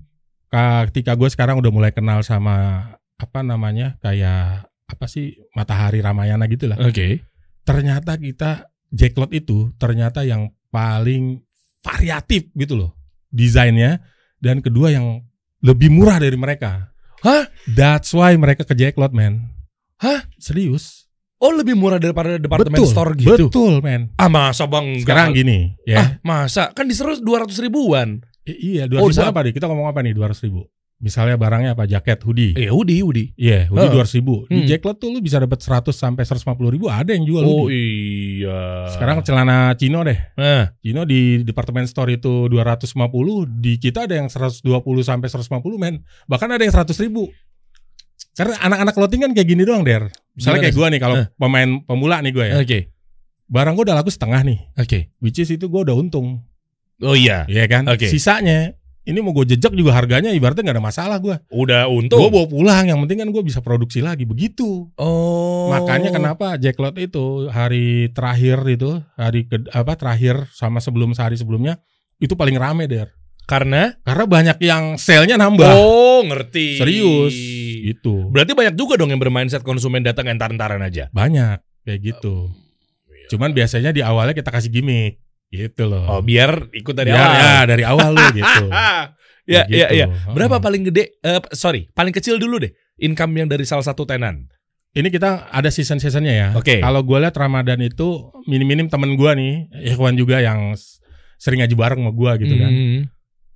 ketika gue sekarang udah mulai kenal sama apa namanya kayak apa sih Matahari Ramayana gitu lah. Oke. ternyata kita Jacklot itu ternyata yang paling variatif gitu loh desainnya dan kedua yang lebih murah dari mereka. Hah? That's why mereka ke Jacklot man. Hah? Serius? Oh lebih murah daripada departemen betul, store gitu. Betul man. Ah masa bang? Enggak. Sekarang gini Ah ya. masa? Kan diseru 200 ribuan. I- iya Oh, 200 ribu sa- apa nih? Kita ngomong apa nih 200 ribu? Misalnya barangnya apa? Jaket, hoodie. Eh Udi Udi. Iya, hoodie Oh. 200 ribu. Hmm. Di Jacklot tuh lu bisa dapat 100 sampai 150 ribu. Ada yang jual Oh hoodie. iya. Sekarang celana Cino deh. Nah, Cino di departemen store itu 250, di kita ada yang 120 sampai 150 men. Bahkan ada yang 100 ribu. Karena anak-anak clothing kan kayak gini doang, Der. Gimana Misalnya kayak sih? gue nih, kalau Eh. pemain pemula nih gue ya. oke. Barang gue udah laku setengah nih. Oke. Which is itu gue udah untung. Oh iya. Iya kan? Oke. Sisanya, ini mau gue jejak juga harganya ibaratnya gak ada masalah gue. Udah Gue untung. bawa pulang, yang penting kan gue bisa produksi lagi. Begitu. Oh. Makanya kenapa Jacklot itu hari terakhir itu, hari ke, apa terakhir sama sebelum sehari sebelumnya, itu paling rame, Der. Karena Karena banyak yang sale-nya nambah. Oh, ngerti. Serius. Gitu. Berarti banyak juga dong yang bermindset konsumen datang entar-entaran aja. Banyak kayak gitu. Cuman biasanya di awalnya kita kasih gimmick gitu loh. Oh, biar ikut dari Biar, awal. Ya, dari awal lu gitu. ya, Gitu. ya, ya. Berapa paling gede? eh, sorry, paling kecil dulu deh. Income yang dari salah satu tenan. Ini kita ada season-seasonnya ya. Oke. Kalau gue lihat Ramadan itu minim-minim temen gue nih, Ikhwan juga yang sering ngaji bareng sama gue gitu kan. Hmm.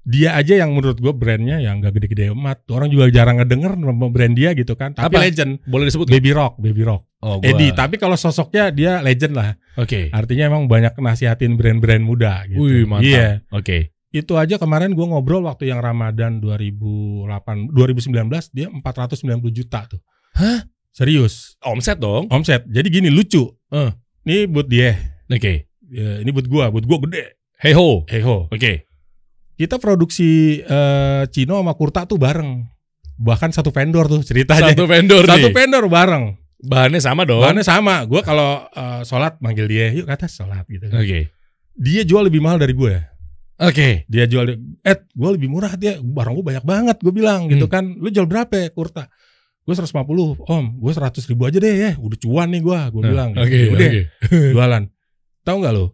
Dia aja yang menurut gue brandnya yang gak gede-gede amat. Orang juga jarang ngedenger brand dia gitu kan. Tapi Apa? legend. Boleh disebut? Baby Rock, Baby Rock. Oh, gua- Eddie. Tapi kalau sosoknya dia legend lah. Oke. Artinya emang banyak nasihatin brand-brand muda gitu. Wih, mantap. Iya. Oke. Itu aja kemarin gue ngobrol waktu yang Ramadan 2008 2019 dia 490 juta tuh. Hah? Serius. Omset dong. Omset. Jadi gini lucu. Eh. Ini buat dia. Oke. Ya, ini buat gua, buat gua gede. Hey ho. Hey ho. Oke. Kita produksi eh, Cino sama Kurta tuh bareng. Bahkan satu vendor tuh ceritanya. Satu vendor Satu nih. vendor bareng. Bahannya sama dong. Bahannya sama. Gua kalau eh, sholat manggil dia, yuk ke atas sholat gitu. Oke. Dia jual lebih mahal dari gue. Oke. Dia jual, eh gue lebih murah dia. Barang gue banyak banget. Gue bilang gitu Hmm. kan. Lu jual berapa ya Kurta? Gue 150 om, gue 100 ribu aja deh ya, udah cuan nih gue, gue bilang. Oke. Ya udah, Oke. jualan. Tahu nggak lo?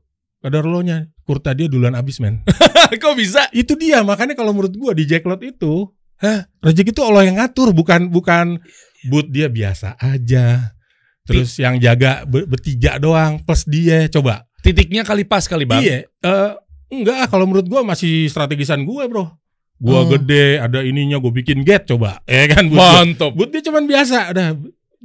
Kadar lo nya kurta dia duluan abis men. Kok bisa? itu dia makanya kalau menurut gua di Jacklot itu, hah, rezeki itu Allah yang ngatur, bukan bukan boot dia biasa aja. Terus yang jaga ber- bertiga doang plus dia coba. Titiknya kali pas kali bang. Iya, eh, enggak ah, kalau menurut gua masih strategisan gue bro. Gua Oh. gede, ada ininya gue bikin gate coba, ya kan? Gua. Mantap. Boot dia cuman biasa, ada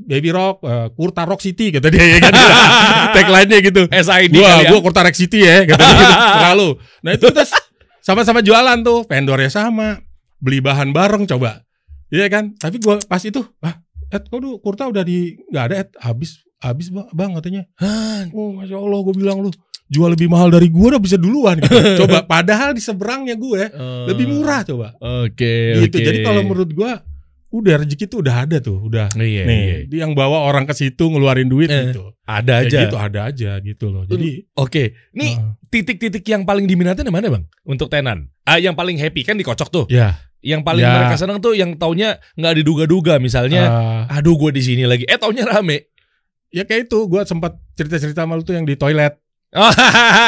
Baby Rock, eh, Kurta Rock City kata dia ya kan. Tagline-nya gitu. SID gua kali ya. gua Kurta Rex City ya kata dia gitu. Terlalu. Nah itu kita s- sama-sama jualan tuh, vendornya sama, beli bahan bareng coba. Iya kan? Tapi gua pas itu, ah, Ed, kok tuh Kurta udah di nggak ada Ed, habis habis Bang, katanya. Hah, Oh, masya Allah, gue bilang lu jual lebih mahal dari gua udah bisa duluan. Gitu. coba, padahal di seberangnya gue lebih murah coba. Oke. Gitu. oke. Jadi kalau menurut gua udah rezeki tuh udah ada tuh, udah. Iya, Nih, iya. yang bawa orang ke situ ngeluarin duit Eh, gitu. ada Ya aja. gitu ada aja gitu loh. Jadi Oke. Nih uh, titik-titik yang paling diminatin yang mana bang? Untuk tenan. Ah, yang paling happy kan dikocok tuh. ya Yang paling Ya. mereka senang tuh yang taunya nggak diduga-duga. Misalnya, eh, aduh gue di sini lagi. Eh taunya rame. ya kayak itu gue sempat cerita-cerita sama lu tuh yang di toilet. Oh,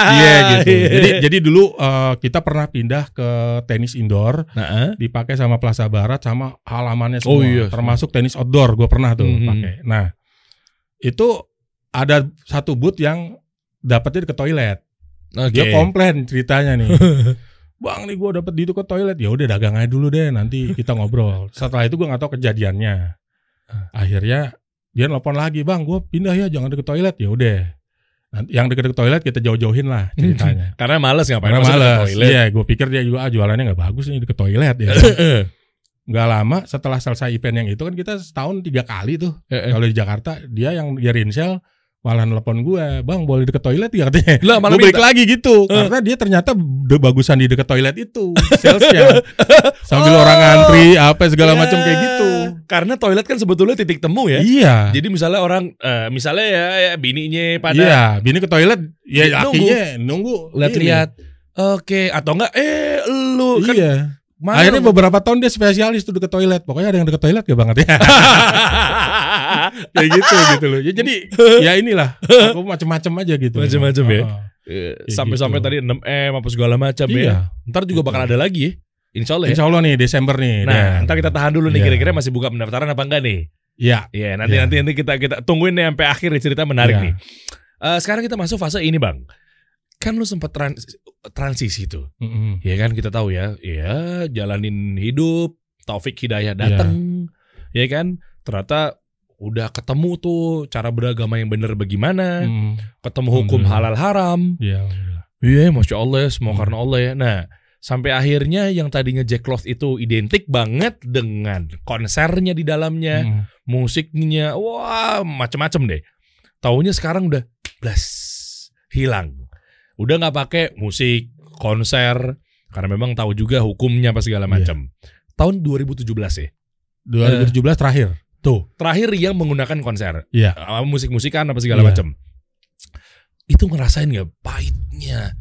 Iya gitu. Jadi jadi dulu eh, kita pernah pindah ke tenis indoor Nah, dipakai sama Plaza Barat sama halamannya semua. Oh, iya. Termasuk tenis outdoor gue pernah tuh Mhm. pakai. Nah, itu ada satu booth yang dapetnya ke toilet. oke. Dia komplain ceritanya nih. Bang nih gue dapet di itu ke toilet. Ya udah dagang aja dulu deh nanti kita ngobrol. Setelah itu gue nggak tahu kejadiannya. Akhirnya dia nelpon lagi, "Bang, gue pindah ya jangan deket toilet." Ya udah. Nanti yang deket-deket toilet kita jauh-jauhin lah ceritanya. Karena males ngapain Karena males. toilet. Iya, gue pikir dia juga ah, jualannya nggak bagus nih deket toilet ya. Nggak lama setelah selesai event yang itu kan kita setahun tiga kali tuh. Kalau di Jakarta dia yang dia rinsel malah nelpon gue, bang boleh deket toilet ya katanya. Lah malah balik lagi gitu karena dia ternyata udah bagusan di deket toilet itu salesnya sambil Oh. orang ngantri apa segala Ya. macam kayak gitu. Karena toilet kan sebetulnya titik temu ya. Iya. Jadi misalnya orang, eh, misalnya ya, ya bininya pada Iya, bini ke toilet ya Nunggu. akhirnya nunggu lihat-lihat. Oke, atau enggak? Eh, lu kan Iya. mana- Akhirnya beberapa tahun dia spesialis tuh deket toilet. Pokoknya ada yang deket toilet gak banget ya. Kayak gitu gitu loh. Ya, jadi ya inilah. Aku macem-macem aja gitu. Macem-macem ya? Heeh. Eh, Sampai-sampai gitu. tadi 6M apa segala macam Iya. ya. Ntar juga bakal ada lagi ya. Insya Allah ya. Insya Allah nih Desember nih. Nah, Dan- ntar kita tahan dulu nih Iya. kira-kira masih buka pendaftaran apa enggak nih? Iya. Iya, nanti Iya. nanti nanti kita kita tungguin nih sampai akhir cerita menarik Iya. nih. Eh, sekarang kita masuk fase ini, Bang. Kan lu sempat trans transisi tuh. Mm-mm. Ya kan kita tahu ya, ya jalanin hidup, Taufik Hidayah datang. Ya kan? Ternyata udah ketemu tuh cara beragama yang bener bagaimana, Mm. ketemu hukum halal haram. Iya. alhamdulillah. Iya, masya Allah, ya, semua Hmm. karena Allah ya. Nah, sampai akhirnya yang tadinya Jack Cloth itu identik banget dengan konsernya di dalamnya, Mm. musiknya, wah macem-macem deh. Taunya sekarang udah blas hilang. Udah nggak pakai musik, konser, karena memang tahu juga hukumnya apa segala Iya. macam. Tahun 2017 ya. 2017 terakhir. Tuh, terakhir yang menggunakan konser. Iya. Uh, musik-musikan apa segala Iya. macam. Itu ngerasain nggak pahitnya?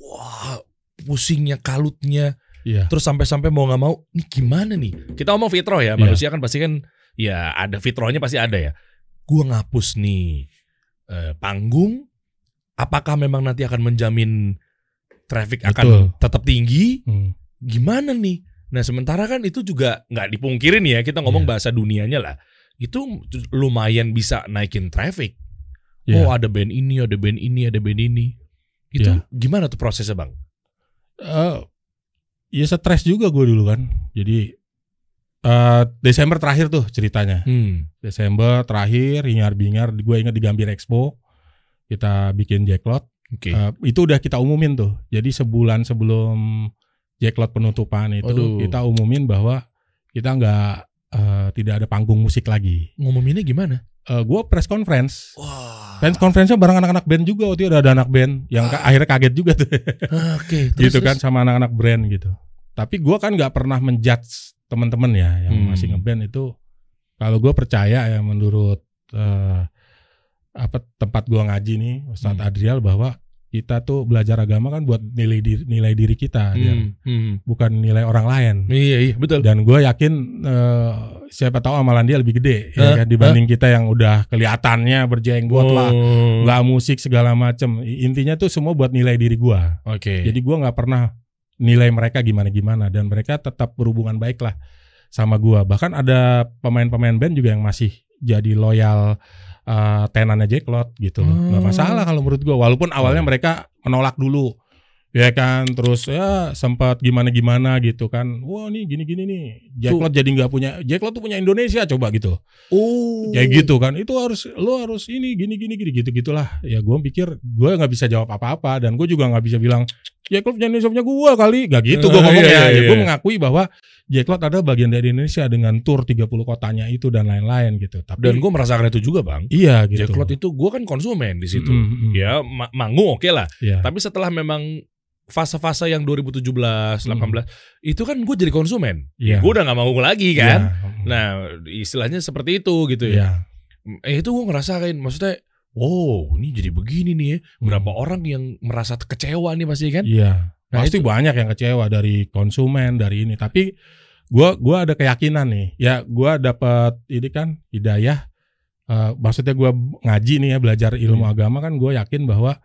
Wah, pusingnya, kalutnya. Iya. Terus sampai-sampai mau nggak mau, nih gimana nih? Kita ngomong fitrah ya, Iya. manusia kan pasti kan ya ada fitrahnya pasti ada ya. Gua ngapus nih eh, panggung, apakah memang nanti akan menjamin traffic Betul. akan tetap tinggi? Hmm. Gimana nih? Nah sementara kan itu juga nggak dipungkirin ya kita ngomong Iya. bahasa dunianya lah. Itu lumayan bisa naikin traffic. Iya. Oh ada band ini, ada band ini, ada band ini. Itu Iya. gimana tuh prosesnya bang? Eh, ya stres juga gue dulu kan. Jadi eh Desember terakhir tuh ceritanya. Hmm. Desember terakhir hingar bingar gue ingat di Gambir Expo kita bikin jacklot. Oke. Eh, itu udah kita umumin tuh. Jadi sebulan sebelum jacklot penutupan itu Aduh. kita umumin bahwa kita nggak eh, tidak ada panggung musik lagi. Ngomominnya gimana? Eh, gue press conference. Wah. Press conference-nya bareng anak-anak band juga waktu itu ada, ada anak band yang ka- akhirnya kaget juga tuh. Oke. gitu kan sama anak-anak brand gitu. Tapi gua kan nggak pernah menjudge teman-teman ya yang Hmm. masih ngeband itu. Kalau gue percaya ya menurut eh, apa tempat gua ngaji nih Ustadz Hmm. Adrial bahwa kita tuh belajar agama kan buat nilai diri, nilai diri kita. Hmm. Hmm. bukan nilai orang lain. Iya iya betul. Dan gue yakin eh, siapa tahu amalan dia lebih gede ya Hah? kan, dibanding kita yang udah kelihatannya berjenggot lah, Oh. nggak musik segala macem. Intinya tuh semua buat nilai diri gua. Oke. Jadi gua nggak pernah nilai mereka gimana-gimana dan mereka tetap berhubungan baik lah sama gua. Bahkan ada pemain-pemain band juga yang masih jadi loyal uh, tenannya Jacklot gitu loh. Nggak Oh. masalah kalau menurut gua. Walaupun awalnya mereka menolak dulu. Ya kan, terus ya sempat gimana-gimana gitu kan. Wah nih gini-gini nih. Jacklot jadi nggak punya. Jacklot tuh punya Indonesia coba gitu. oh. Kayak gitu kan. Itu harus lo harus ini gini gini gini gitu gitulah. Ya gue pikir gue nggak bisa jawab apa-apa dan gue juga nggak bisa bilang Jacklot punya Indonesia punya gue kali. Gak gitu gue Eh, ngomongnya. iya, iya, ya gue iya. mengakui bahwa Jacklot adalah bagian dari Indonesia dengan tour 30 kotanya itu dan lain-lain gitu. Tapi Dan gue merasakan itu juga bang. iya gitu. Jacklot itu gue kan konsumen di situ. Mm, mm, mm. Ya ma- manggung oke lah. Iya. Tapi setelah memang fase-fase yang 2017, 18 Mm. itu kan gue jadi konsumen. Iya. Gue udah nggak manggung lagi Iya. kan. Nah istilahnya seperti itu gitu ya. Iya. Eh itu gue ngerasain maksudnya. Wow, ini jadi begini nih ya. Berapa Hmm. orang yang merasa kecewa nih pasti kan? Iya. Nah, Pasti itu- banyak yang kecewa dari konsumen dari ini. Tapi gua gua ada keyakinan nih. Ya gua dapat ini kan hidayah. Eh, maksudnya gua ngaji nih ya belajar ilmu Hmm. agama kan. Gue yakin bahwa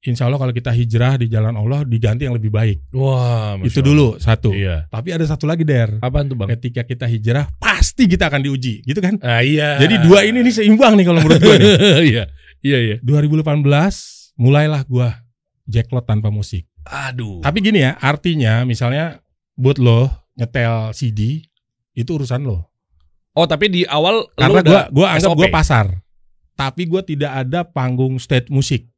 Insya Allah kalau kita hijrah di jalan Allah diganti yang lebih baik. Wah, Masya Itu Allah. dulu satu. Iya. Tapi ada satu lagi der. Apaan tuh bang? Ketika kita hijrah pasti kita akan diuji, gitu kan? Ah, iya. Jadi dua ini nih seimbang nih kalau menurut gue nih. Iya, iya, iya. 2018 mulailah gua jacklot tanpa musik. Aduh. Tapi gini ya, artinya misalnya buat lo nyetel CD itu urusan lo. Oh, tapi di awal Karena gua gua anggap gua pasar. Tapi gua tidak ada panggung stage musik.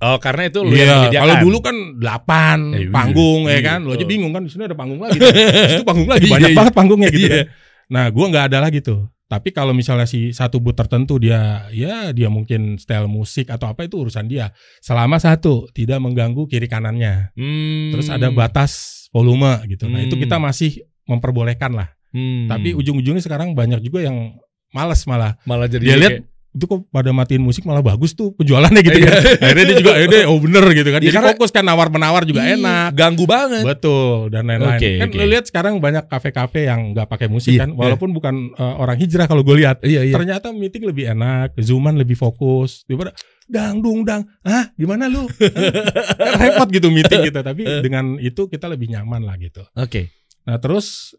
Oh, karena itu lu yang Iya, kalau dulu kan 8 Eh, iya, panggung ya iya, kan. Lo aja bingung kan di sini ada panggung lagi. Di situ panggung lagi Iya, banyak iya. banget panggungnya gitu kan. Nah, gua nggak ada lagi tuh. Tapi kalau misalnya si satu boot tertentu dia ya dia mungkin style musik atau apa itu urusan dia. Selama satu tidak mengganggu kiri kanannya. Hmm. Terus ada batas volume gitu. Nah, itu Hmm. kita masih memperbolehkan lah. Hmm. Tapi ujung-ujungnya sekarang banyak juga yang males malah. malah jadi Dia lihat itu kok pada matiin musik malah bagus tuh penjualannya gitu kan. Akhirnya dia juga eh oh bener gitu kan. Iya, Jadi karena- fokus kan nawar-menawar juga enak. Ganggu banget. Betul dan lain-lain. Oke, kan oke. lu lihat sekarang banyak kafe-kafe yang nggak pakai musik Iya, kan, walaupun bukan eh, orang hijrah kalau gue lihat. Iya, iya. Ternyata meeting lebih enak, zooman lebih fokus. Daripada dang dung dang, ah gimana lu? Kan repot gitu meeting gitu. Tapi dengan itu kita lebih nyaman lah gitu. Oke. Nah terus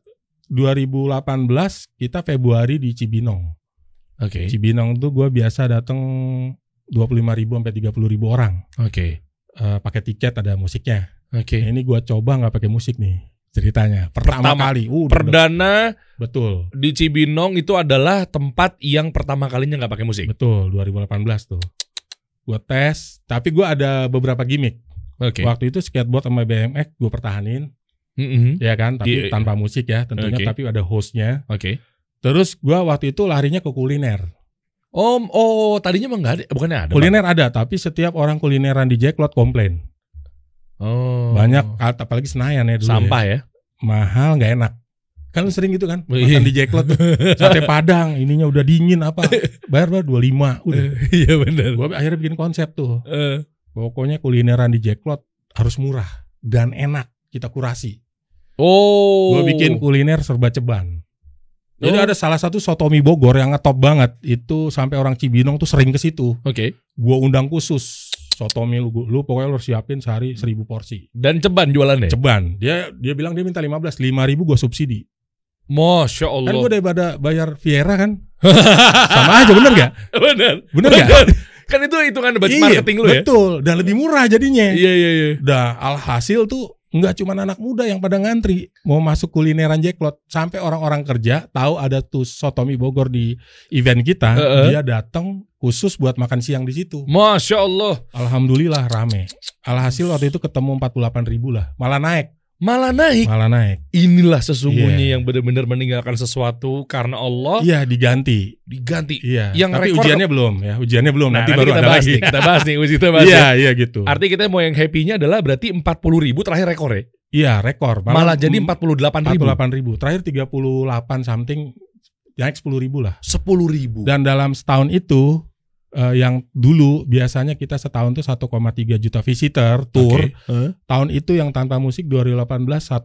2018 kita Februari di Cibinong. Oke. Cibinong tuh gue biasa datang 25.000 ribu sampai 30.000 ribu orang. Oke. Eh, pakai tiket ada musiknya. Oke. Nah, ini gue coba nggak pakai musik nih ceritanya. Pertama, Pertama- kali. Uh, Perdana betul. di Cibinong itu adalah tempat yang pertama kalinya nggak pakai musik. Betul 2018 tuh. Gue tes, tapi gue ada beberapa gimmick. Oke. Waktu itu skateboard sama BMX gue pertahanin, Mm-mm. ya kan, tapi Iya. tanpa musik ya tentunya, Oke. tapi ada hostnya. Oke. Terus gue waktu itu larinya ke kuliner. Om, oh tadinya emang nggak ada, bukannya ada? Bang? kuliner ada, tapi setiap orang kulineran di Jacklot komplain. Oh. Banyak, apalagi Senayan ya dulu. ya. sampah ya. Mahal nggak enak. Kan sering gitu kan, Oh, iya. makan di Jacklot tuh. Sate Padang, ininya udah dingin apa. Bayar bayar 25 udah. Iya benar. Gue akhirnya bikin konsep tuh. Eh, Pokoknya kulineran di Jacklot harus murah dan enak. Kita kurasi. Oh. Gue bikin kuliner serba ceban. Jadi Oh. ada salah satu sotomi Bogor yang ngetop banget. Itu sampai orang Cibinong tuh sering ke situ. Oke. Gue undang khusus. sotomi lu, lu pokoknya lu harus siapin sehari 1000 porsi. Dan ceban jualannya. Ceban. Dia dia bilang dia minta 15, 5000 gua subsidi. Masya Kan Allah. gua daripada bayar Viera kan. Sama aja bener gak? Bener. Bener gak? Kan itu hitungan budget Iya, marketing lu ya. Betul, dan lebih murah jadinya. Iya iya iya. Dah alhasil tuh nggak cuma anak muda yang pada ngantri. Mau masuk kulineran Jacklot sampai orang-orang kerja tahu ada tuh sotomi Bogor di event kita. Heeh. dia datang khusus buat makan siang di situ. Masya Allah. alhamdulillah rame. Alhasil waktu itu ketemu 48 ribu lah. Malah naik Malah naik. malah naik Inilah sesungguhnya Iya. yang benar-benar meninggalkan sesuatu karena Allah iya diganti diganti. iya Yang tapi rekor- ujiannya belum ya ujiannya belum Nah, nanti nanti baru kita ada bahas lagi nih, kita bahas nih, kita bahas iya ya. iya gitu Artinya kita mau yang happy-nya adalah berarti 40 ribu terakhir rekor ya. iya rekor Malah, jadi mm, 48 ribu. 48 ribu terakhir 38 something naik 10 ribu lah 10 ribu. Dan dalam setahun itu eh, yang dulu biasanya kita setahun tuh 1,3 juta visitor tour. Oke. Hah? Tahun itu yang tanpa musik 2018 1,8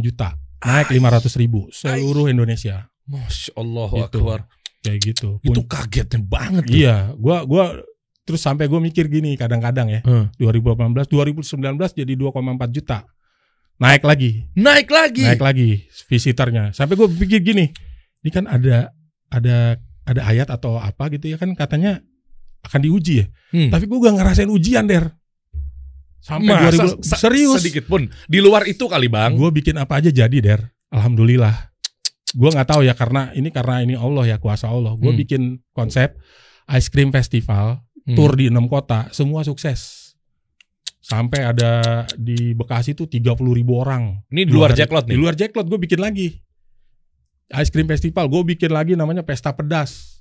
juta. Naik 500 ribu seluruh Indonesia. Masya Allah Gitu. Akbar. Kayak gitu. Itu Pun- kagetnya banget. tuh. iya, gua gua terus sampai gue mikir gini kadang-kadang ya. Hmm. 2018, 2019 jadi 2,4 juta. Naik lagi, Naik lagi. naik lagi visitornya. Sampai gue pikir gini, ini kan ada ada ada ayat atau apa gitu ya kan katanya akan diuji ya. Hmm. Tapi gue gak ngerasain ujian der. Sampai Masa 2000 se- serius. Sedikit pun. Di luar itu kali bang. Gue bikin apa aja jadi der. Alhamdulillah. Gue nggak tahu ya karena ini karena ini Allah ya kuasa Allah. Gue Hmm. bikin konsep ice cream festival Hmm. tour di enam kota semua sukses. Sampai ada di Bekasi tuh 30 ribu orang. Ini di luar hari- jacklot Di nih. luar Jacklot gue bikin lagi. Ice cream festival gue bikin lagi namanya pesta pedas.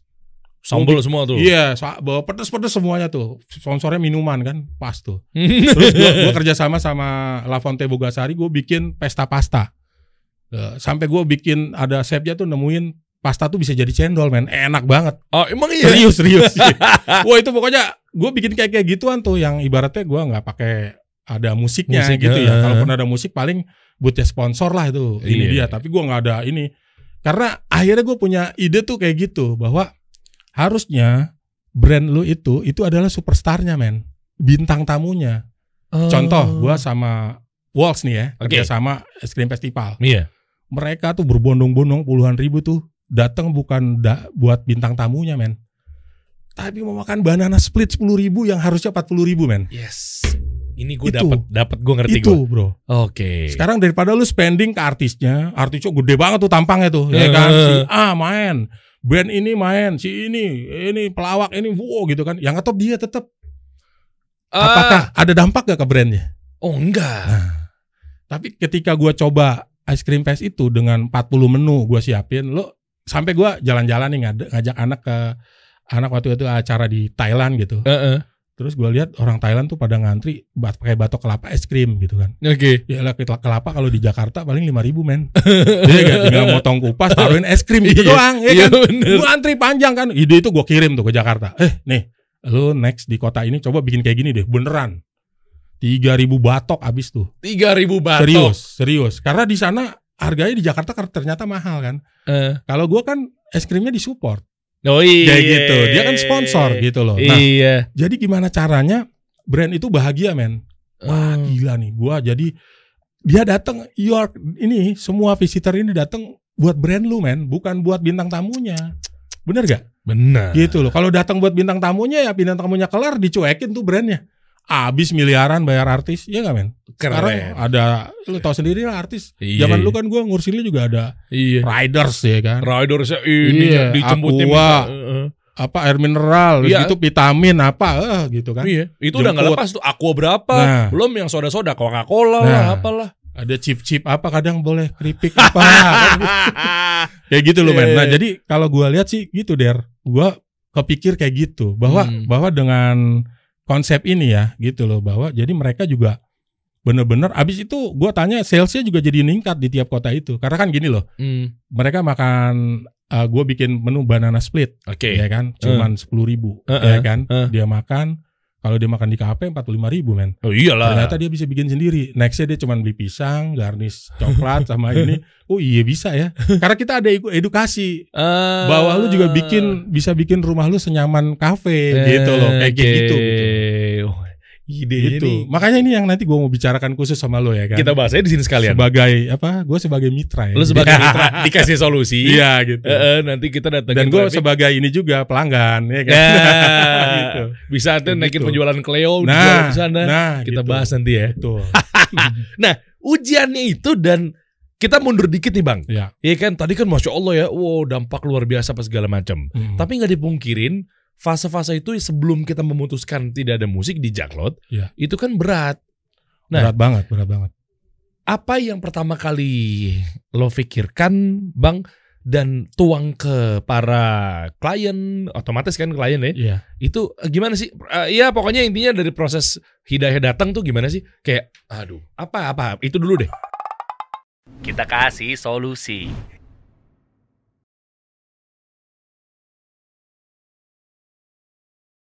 Sambel semua tuh. Iya, bawa pedes-pedes semuanya tuh. Sponsornya minuman kan, pas tuh. Terus gua, gua kerja sama sama La Fonte Bogasari, gue bikin pesta pasta. Eh, sampai gue bikin ada chefnya tuh nemuin pasta tuh bisa jadi cendol, men. Enak banget. oh emang iya. Serius, serius. Wah itu pokoknya gue bikin kayak kayak gituan tuh, yang ibaratnya gue nggak pakai ada musiknya Musik, gitu eh. ya. Kalaupun ada musik paling buatnya sponsor lah itu. Ini Iya. dia. Tapi gue nggak ada ini. Karena akhirnya gue punya ide tuh kayak gitu bahwa harusnya brand lu itu itu adalah superstarnya, men. Bintang tamunya. Oh. Contoh, gua sama Walls nih ya, Oke. kerja sama es krim festival. Iya. Mereka tuh berbondong-bondong puluhan ribu tuh datang bukan da- buat bintang tamunya, men. Tapi mau makan banana split 10 ribu yang harusnya 40 ribu, men. Yes. Ini gue dapat dapat gue ngerti Itu, gue. bro. Oke. Sekarang daripada lu spending ke artisnya, artisnya gede banget tuh tampangnya tuh, ya Eh, kan? Si. A main, band ini main, si ini, ini pelawak ini, wow gitu kan. Yang ngetop dia tetap. Ah, Apakah ada dampak gak ke brandnya? oh enggak. Tapi ketika gua coba ice cream fest itu dengan 40 menu gua siapin, lo sampai gua jalan-jalan nih ngajak anak ke anak waktu itu acara di Thailand gitu. Heeh. Terus gua lihat orang Thailand tuh pada ngantri bat pakai batok kelapa es krim gitu kan. Oke. Ya lah kita kelapa kalau di Jakarta paling 5000 men. Dia gak tinggal motong kupas taruhin es krim gitu Iya, doang ya Iya kan. bener. Gua antri panjang kan. Ide itu gua kirim tuh ke Jakarta. Eh, nih, lu next di kota ini coba bikin kayak gini deh, beneran. 3000 batok abis tuh. Tiga ribu batok. Serius, serius. Karena di sana harganya di Jakarta kar- ternyata mahal kan. Eh. Kalau gua kan es krimnya disupport. Oh iya. Kayak gitu. Dia kan sponsor gitu loh. Nah, Iya. jadi gimana caranya brand itu bahagia, men? Wah, Hmm. gila nih. Gua jadi dia datang York ini semua visitor ini datang buat brand lu, men, bukan buat bintang tamunya. Bener gak? Benar. Gitu loh. Kalau datang buat bintang tamunya ya bintang tamunya kelar dicuekin tuh brandnya. Abis miliaran bayar artis, ya gak men? Sekarang Keren. ada, lu tau sendiri lah artis. Iya, Zaman iya. lu kan gua ngurusinnya juga ada Iya. riders ya kan. Ridersnya ini Iya, dijemputnya Aqua. Heeh. Apa air mineral, Iya. gitu vitamin apa, eh, gitu kan. Iya, itu udah nggak Jemput. lepas tuh aqua berapa, Nah. belum yang soda-soda Coca-Cola lah, Nah. apalah. Ada chip-chip apa kadang boleh keripik apa. kan gitu. Kayak gitu loh Iya, men. Nah, iya. jadi kalau gua lihat sih gitu Der. Gua kepikir kayak gitu bahwa Hmm. bahwa dengan konsep ini ya gitu loh bahwa jadi mereka juga bener-bener abis itu gua tanya salesnya juga jadi meningkat di tiap kota itu. Karena kan gini loh Hmm, mereka makan uh, gue bikin menu banana split Oke. ya kan? Cuman sepuluh ribu Eh, ya eh, kan? Eh. dia makan kalau dia makan di kafe empat puluh ribu men. Oh iyalah. ternyata dia bisa bikin sendiri. Nextnya dia cuman beli pisang garnish coklat sama ini. Oh iya bisa ya. Karena kita ada edu- edukasi. Ah. bahwa lu juga bikin bisa bikin rumah lu senyaman kafe gitu loh. Kayak kayak gitu, gitu. Idenya gitu. nih. Makanya ini yang nanti gue mau bicarakan khusus sama lo ya kan. Kita bahas aja di sini sekalian. sebagai apa? Gue sebagai mitra ya. Lu sebagai mitra dikasih solusi. Iya gitu. Eh, eh, nanti kita datang Dan gue sebagai ini juga pelanggan ya kan. Nah, Gitu. bisa nanti naikin Gitu. penjualan Cleo Nah, di sana. nah, kita gitu. bahas nanti ya. Betul. Ujiannya itu dan kita mundur dikit nih bang. ya. Iya kan tadi kan masya Allah ya, wow dampak luar biasa apa segala macam. Hmm. Tapi nggak dipungkirin fase-fase itu sebelum kita memutuskan tidak ada musik di Jaklot, Iya. itu kan berat. Nah. berat banget, berat banget. Apa yang pertama kali lo pikirkan bang dan tuang ke para klien, otomatis kan klien ya, Iya. itu eh, gimana sih? Eh, Iya pokoknya intinya dari proses hidayah datang tuh gimana sih? Kayak aduh apa apa itu dulu deh. Kita kasih solusi.